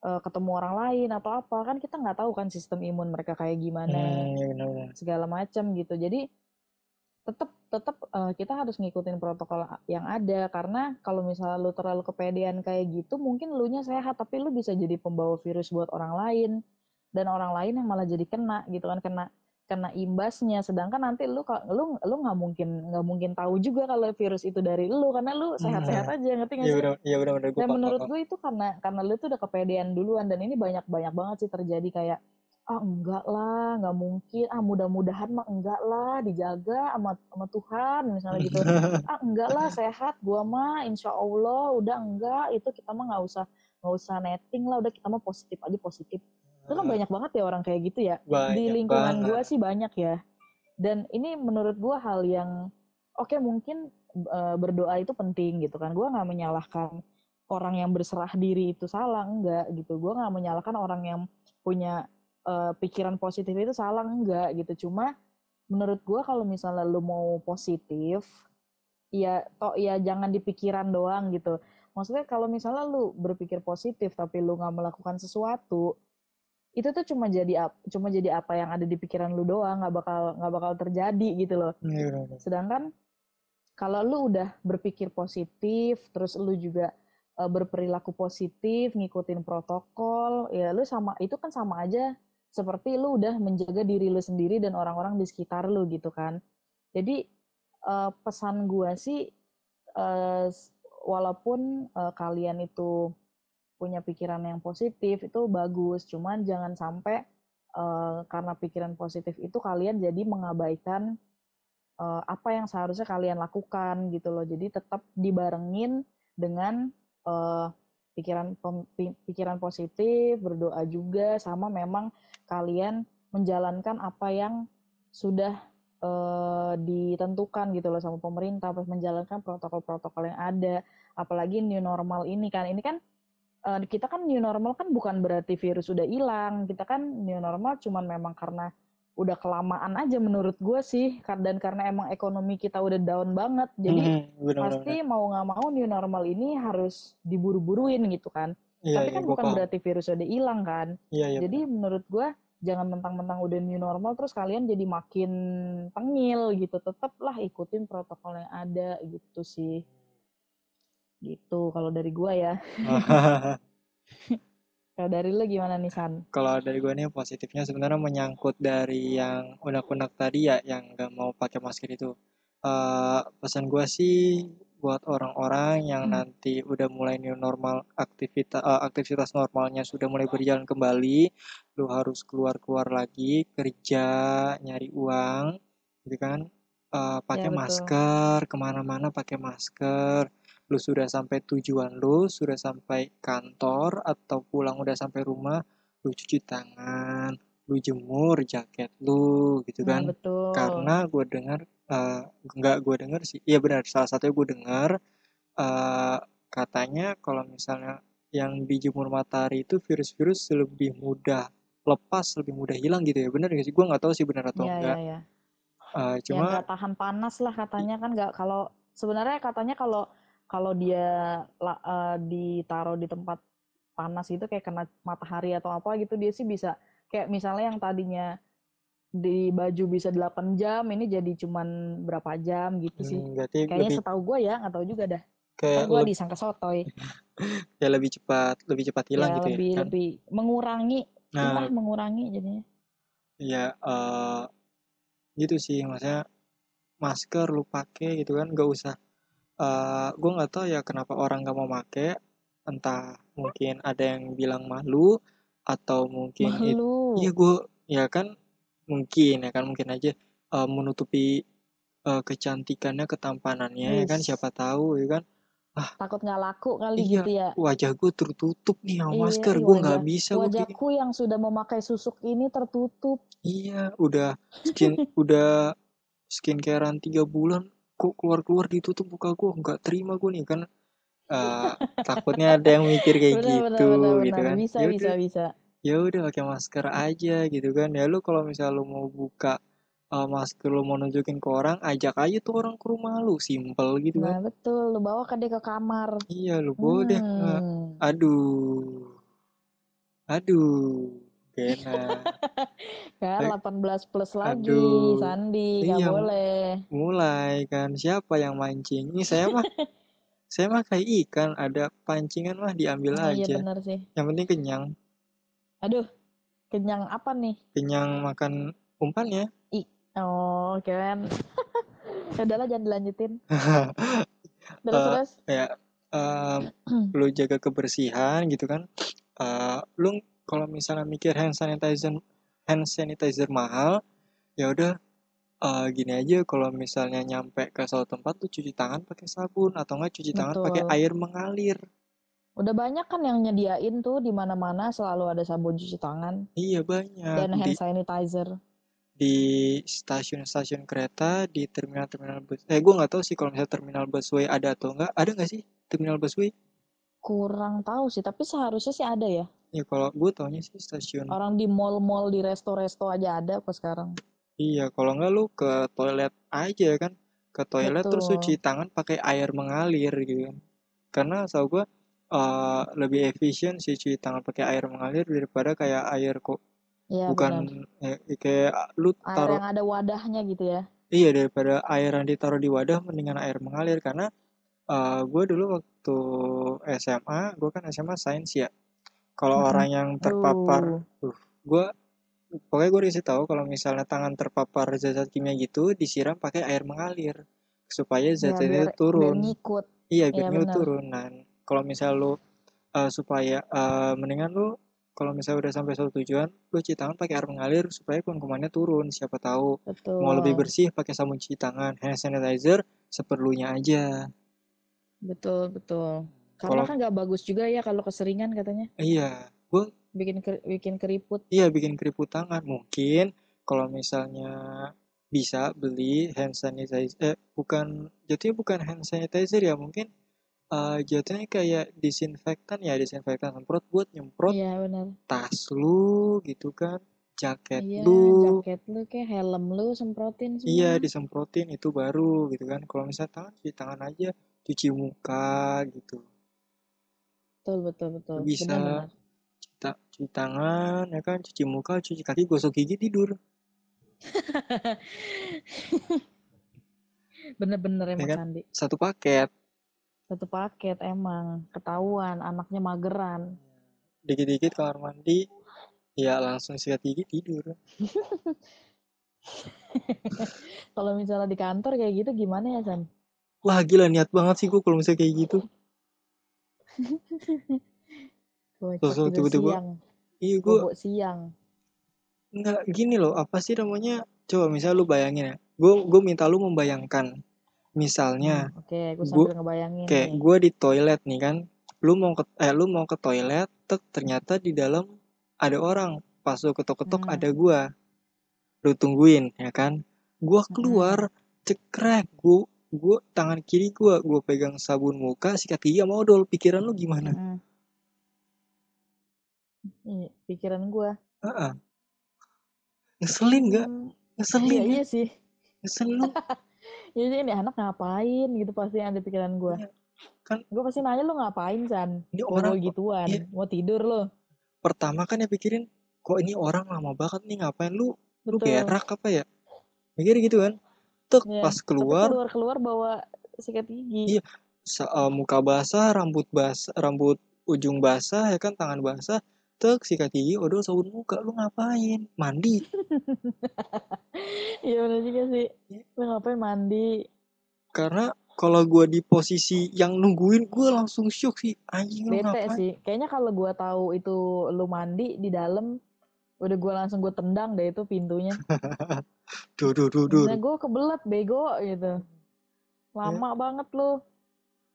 eh, ketemu orang lain atau apa kan kita nggak tahu kan sistem imun mereka kayak gimana hmm, ya benar-benar segala macam gitu. Jadi tetap tetap eh, kita harus ngikutin protokol yang ada. Karena kalau misalnya lu terlalu kepedean kayak gitu mungkin lu nya sehat tapi lu bisa jadi pembawa virus buat orang lain. Dan orang lain yang malah jadi kena gitu kan kena kena imbasnya. Sedangkan nanti lu lu lu nggak mungkin nggak mungkin tahu juga kalau virus itu dari lu karena lu sehat-sehat aja ngerti nggak iya sih? benar iya benar-benar gue dan menurut gue itu karena karena lu tuh udah kepedean duluan dan ini banyak banyak banget sih terjadi kayak ah enggak lah nggak mungkin. Ah mudah-mudahan mah enggak lah dijaga sama sama Tuhan misalnya gitu. (laughs) Ah enggak lah sehat gua mah insya Allah udah enggak. Itu kita mah nggak usah nggak usah netting lah udah kita mah positif aja positif itu kan banyak banget ya orang kayak gitu ya. Di lingkungan gua sih banyak ya. Dan ini menurut gua hal yang oke mungkin eh, berdoa itu penting gitu kan. Gua nggak menyalahkan orang yang berserah diri itu salah enggak gitu. Gua nggak menyalahkan orang yang punya eh, pikiran positif itu salah enggak gitu. Cuma menurut gua kalau misalnya lu mau positif ya toh ya jangan di pikiran doang gitu. Maksudnya kalau misalnya lu berpikir positif tapi lu nggak melakukan sesuatu itu tuh cuma jadi cuma jadi apa yang ada di pikiran lu doang nggak bakal nggak bakal terjadi gitu loh Iya benar-benar. sedangkan kalau lu udah berpikir positif terus lu juga eh, berperilaku positif ngikutin protokol ya lu sama itu kan sama aja seperti lu udah menjaga diri lu sendiri dan orang-orang di sekitar lu gitu kan jadi eh, pesan gua sih s- walaupun eh, kalian itu punya pikiran yang positif itu bagus. Cuman jangan sampai eh, karena pikiran positif itu kalian jadi mengabaikan eh, apa yang seharusnya kalian lakukan gitu loh. Jadi tetap dibarengin dengan eh, pikiran pikiran positif berdoa juga sama memang kalian menjalankan apa yang sudah eh, ditentukan gitu loh sama pemerintah menjalankan protokol-protokol yang ada. Apalagi new normal ini kan. Ini kan eh, kita kan new normal kan bukan berarti virus udah hilang kita kan new normal cuman memang karena udah kelamaan aja menurut gue sih dan karena emang ekonomi kita udah down banget jadi Mhm, benar-benar. pasti mau nggak mau new normal ini harus diburu-buruin gitu kan Iya, tapi iya, kan gua bukan paham. berarti virus udah hilang kan Iya, iya. jadi menurut gue jangan mentang-mentang udah new normal terus kalian jadi makin tengil gitu tetaplah ikutin protokol yang ada gitu sih Gitu kalau dari gua ya. (laughs) Kalau dari lu gimana nih San? Kalau dari gue nih positifnya sebenarnya menyangkut dari yang unek-unek tadi ya, yang nggak mau pakai masker itu. Eh, pesan gue sih buat orang-orang yang Hmm. nanti udah mulai new normal aktivitas aktivitas normalnya sudah mulai berjalan kembali, lu harus keluar-keluar lagi kerja nyari uang, gitu kan? Eh, pakai Ya, betul. masker ke mana-mana pakai masker. Lu sudah sampai tujuan lu, sudah sampai kantor atau pulang udah sampai rumah, lu cuci tangan, lu jemur jaket lu, gitu Nah, kan? betul. Karena gue dengar eh nggak gue dengar sih, iya benar salah satunya gue dengar eh katanya kalau misalnya yang dijemur matahari itu virus-virus lebih mudah lepas, lebih mudah hilang gitu ya, benar nggak sih? Gue nggak tahu sih benar atau Ya, enggak. ya, ya. Eh, Yang cuma nggak tahan panas lah katanya kan nggak kalau sebenarnya katanya kalau kalau dia la- eh, ditaruh di tempat panas itu kayak kena matahari atau apa gitu dia sih bisa kayak misalnya yang tadinya di baju bisa 8 jam ini jadi cuman berapa jam gitu sih. hmm, Kayaknya lebih setahu gue ya, nggak tahu juga dah. kayak gue disangka sotoy. (laughs) ya lebih cepat lebih cepat hilang Ya gitu lebih ya kan lebih mengurangi, nah mengurangi jadinya. ya eh gitu sih maksudnya masker lu pakai gitu kan gak usah eh gue nggak tahu ya kenapa orang nggak mau pakai entah mungkin ada yang bilang malu atau mungkin it, iya Malu. gue ya kan mungkin ya kan mungkin aja eh, menutupi eh, kecantikannya ketampanannya ya kan siapa tahu ya kan ah Takut nggak laku kali iya gitu ya. wajah gue tertutup nih sama Iya, masker gue nggak bisa wajahku yang sudah memakai susuk ini tertutup. Iya, udah skin (laughs) udah skincarean tiga bulan kok keluar-keluar ditutup muka gue nggak terima gue nih kan eh, takutnya ada yang mikir kayak benar, gitu benar, gitu benar. kan Bisa, ya bisa, udah bisa. ya udah pakai masker aja gitu kan ya lu kalau misal lu mau buka eh, masker lu mau nunjukin ke orang ajak aja tuh orang ke rumah lu simple gitu kan Nah, betul. Lu bawa kan dia ke kamar. iya lu nggak Hmm. aduh aduh gak enak (laughs) Kan Eh, 18 plus lagi, aduh Sandi. Nggak iya boleh. mulai kan siapa yang mancing ini saya mah (laughs) saya mah kayak ikan ada pancingan mah diambil Nah, iya aja benar sih. yang penting kenyang Aduh, kenyang apa nih? kenyang makan umpannya I oh, keren. (laughs) Ya udahlah jangan dilanjutin. Terus Eh, terus. ya em, (clears throat) lu jaga kebersihan gitu kan Eh, lu kalau misalnya mikir hand sanitizer hand sanitizer mahal ya udah eh, gini aja. Kalau misalnya nyampe ke suatu tempat tuh cuci tangan pakai sabun atau enggak cuci tangan pakai air mengalir. Udah banyak kan yang nyediain tuh di mana-mana selalu ada sabun cuci tangan. Iya banyak. Dan di hand sanitizer. di stasiun-stasiun kereta di terminal-terminal bus eh gue nggak tahu sih kalau misalnya terminal busway ada atau enggak ada nggak sih terminal busway? Kurang tahu sih, tapi seharusnya sih ada ya. Ya kalau gue taunya sih stasiun Orang di mall-mall, di resto-resto aja ada kok sekarang. iya kalau nggak lu ke toilet aja kan ke toilet terus Betul. cuci tangan pakai air mengalir gitu kan karena tau gue eh, lebih efisien sih cuci tangan pakai air mengalir daripada kayak air kok Iya benar. bukan eh, kayak lu Air taruh yang ada wadahnya gitu ya. iya daripada air yang ditaruh di wadah mendingan air mengalir karena eh gue dulu waktu SMA gue kan SMA sains ya kalau Mm-mm. orang yang terpapar uh, gue pokoknya gue dikasih tahu kalau misalnya tangan terpapar zat-zat kimia gitu disiram pakai air mengalir supaya Ya zat-zat itu biar biar turun ngikut. iya Iya biar itu benar. turun nah kalau misal lu eh, supaya eh, mendingan lu kalau misalnya udah sampai suatu tujuan lu cuci tangan pakai air mengalir supaya kuman-kumannya turun siapa tahu mau lebih Betul. bersih pakai sabun cuci tangan hand sanitizer seperlunya aja Betul, betul. Karena kalau kan nggak bagus juga ya kalau keseringan katanya. iya gue Bikin ker- bikin keriput. iya bikin keriput tangan mungkin kalau misalnya bisa beli hand sanitizer eh bukan jatuhnya bukan hand sanitizer ya mungkin eh, jatuhnya kayak disinfektan ya disinfektan semprot buat nyemprot Iya benar. tas lu gitu kan jaket Iya, lu jaket lu kayak helm lu semprotin iya semua. disemprotin itu baru gitu kan kalau misalnya tangan cuci tangan aja cuci muka gitu Betul, betul, betul. bisa Benar-benar. cuci, ta- cuci tangan ya kan cuci muka cuci kaki gosok gigi tidur (laughs) Bener-bener ya emang kan Sandi. satu paket satu paket emang ketahuan anaknya mageran Dikit-dikit kamar mandi, ya langsung sikat gigi tidur. (laughs) kalau misalnya di kantor kayak gitu gimana ya San Wah gila niat banget sih gue kalau misalnya kayak gitu. (laughs) Sosok gitu tiba-tiba, siang iya gue siang nggak gini loh. Apa sih namanya? Coba misalnya lu bayangin ya. Gue gue minta lu membayangkan. Misalnya, Hmm, oke gue gue sambil ngebayangin kayak gue di toilet nih kan. Lu mau ke eh lu mau ke toilet, tek ternyata di dalam ada orang. Pas lu ketok-ketok Hmm. ada gue. Lu tungguin ya kan. Gue keluar, cekrek. Gue gue tangan kiri gue gue pegang sabun muka sikat gigi sama odol pikiran lu gimana. Iya, pikiran gue Heeh. ngeselin nggak ngeselin iya ya iya sih ngeselin (laughs) Iya ini anak ngapain gitu pasti yang ada pikiran gue. Iya. Kan- gue pasti nanya lu ngapain San? ini Orang gituan, iya. mau tidur lo. pertama kan ya pikirin kok ini orang lama banget nih ngapain lu lu Betul. berak apa ya mikir gitu kan tek Iya. pas keluar keluar keluar bawa sikat gigi. Iya. sa- eh, muka basah rambut basah rambut ujung basah ya kan tangan basah tek sikat gigi odol sabun muka lu ngapain mandi (laughs) Iya benar juga sih. Iya. Lu ngapain mandi? karena kalau gue di posisi yang nungguin gue langsung shock sih anjing lu ngapain sih. Kayaknya kalau gue tahu itu lu mandi di dalam, udah gue langsung gue tendang deh itu pintunya. (laughs) duh duh duh duh Nah, gue kebelet bego gitu. Lama banget lu.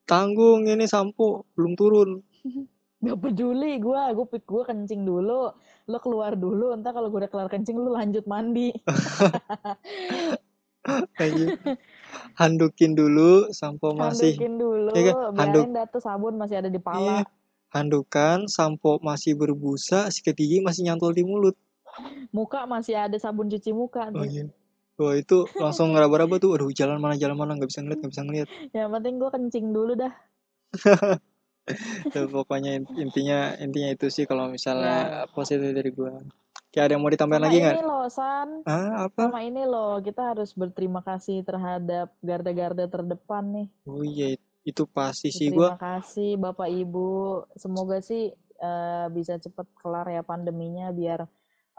tanggung ini sampo belum turun (laughs) Gak peduli gue, gue pik gue kencing dulu, lo keluar dulu, entar kalau gue udah kelar kencing lu lanjut mandi. (laughs) Anjing. handukin dulu sampo masih Handukin dulu, Iya kan? Handuk- biarin dah tuh sabun masih ada di pala. Handukan sampo masih berbusa sikat gigi masih nyantol di mulut Muka masih ada sabun cuci muka oh iya Wah itu langsung ngeraba-raba tuh, aduh jalan mana jalan mana nggak bisa ngeliat nggak bisa ngeliat. Yang penting gue kencing dulu dah. Tuh, (laughs) pokoknya in- intinya intinya itu sih kalau Ya. misalnya positif dari gua. Kayak ada yang mau ditambahin Sama lagi ini nggak? loh, San. Ah apa? Sama ini loh, kita harus berterima kasih terhadap garda-garda terdepan nih. Oh iya itu pasti sih gua. Terima kasih Bapak Ibu. Semoga sih eh, bisa cepat kelar ya pandeminya biar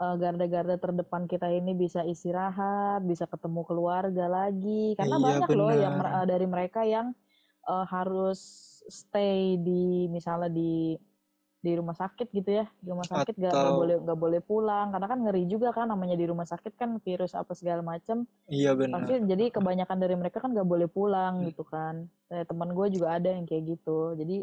eh, garda-garda terdepan kita ini bisa istirahat, bisa ketemu keluarga lagi. Karena Iya, banyak loh yang benar. eh, dari mereka yang eh, harus stay di misalnya di di rumah sakit gitu ya. Di rumah sakit nggak Atau- boleh nggak boleh pulang. Karena kan ngeri juga kan namanya di rumah sakit kan virus apa segala macam Iya benar. pasti jadi kebanyakan dari mereka kan nggak boleh pulang Hmm. gitu kan. Eh, teman gue juga ada yang kayak gitu. Jadi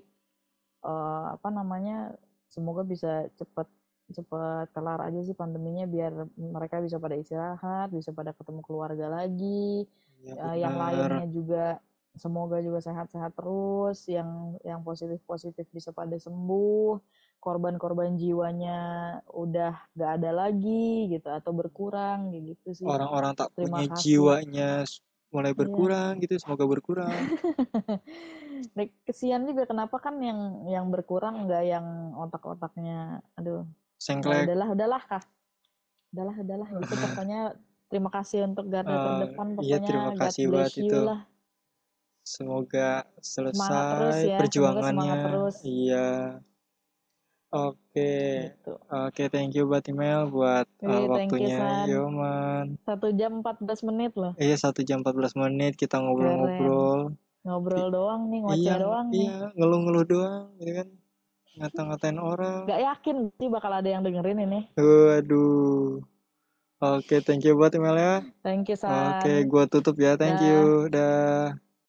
eh, apa namanya semoga bisa cepet cepet kelar aja sih pandeminya biar mereka bisa pada istirahat bisa pada ketemu keluarga lagi. Iya, Eh, yang lainnya juga semoga juga sehat-sehat terus yang yang positif-positif bisa pada sembuh korban-korban jiwanya udah gak ada lagi gitu atau berkurang kayak gitu sih Orang-orang tak Terima punya kasih. jiwanya mulai Iya. berkurang gitu, semoga berkurang. (laughs) Nah, kesian juga kenapa kan yang yang berkurang nggak yang otak-otaknya aduh ya Sengklek. udahlah udahlah kah udahlah udahlah gitu (laughs) pokoknya terima kasih untuk garda Eh, terdepan iya, pokoknya terima God kasih bless buat you itu. lah Semoga terus selesai ya, semoga perjuangannya. semangat terus. Iya. Oke. gitu Oke, thank you buat email buat uh, thank you, waktunya. Yo man. satu jam 14 menit loh Iya, satu jam 14 menit kita ngobrol-ngobrol. ngobrol doang nih ngoceh Iya, doang nih iya, ngeluh-ngeluh doang, gitu kan. Ngata-ngatain orang. nggak yakin sih bakal ada yang dengerin ini Waduh. Oke, thank you buat emailnya. thank you San Oke, gua tutup ya. Thank Dah. you. Dah.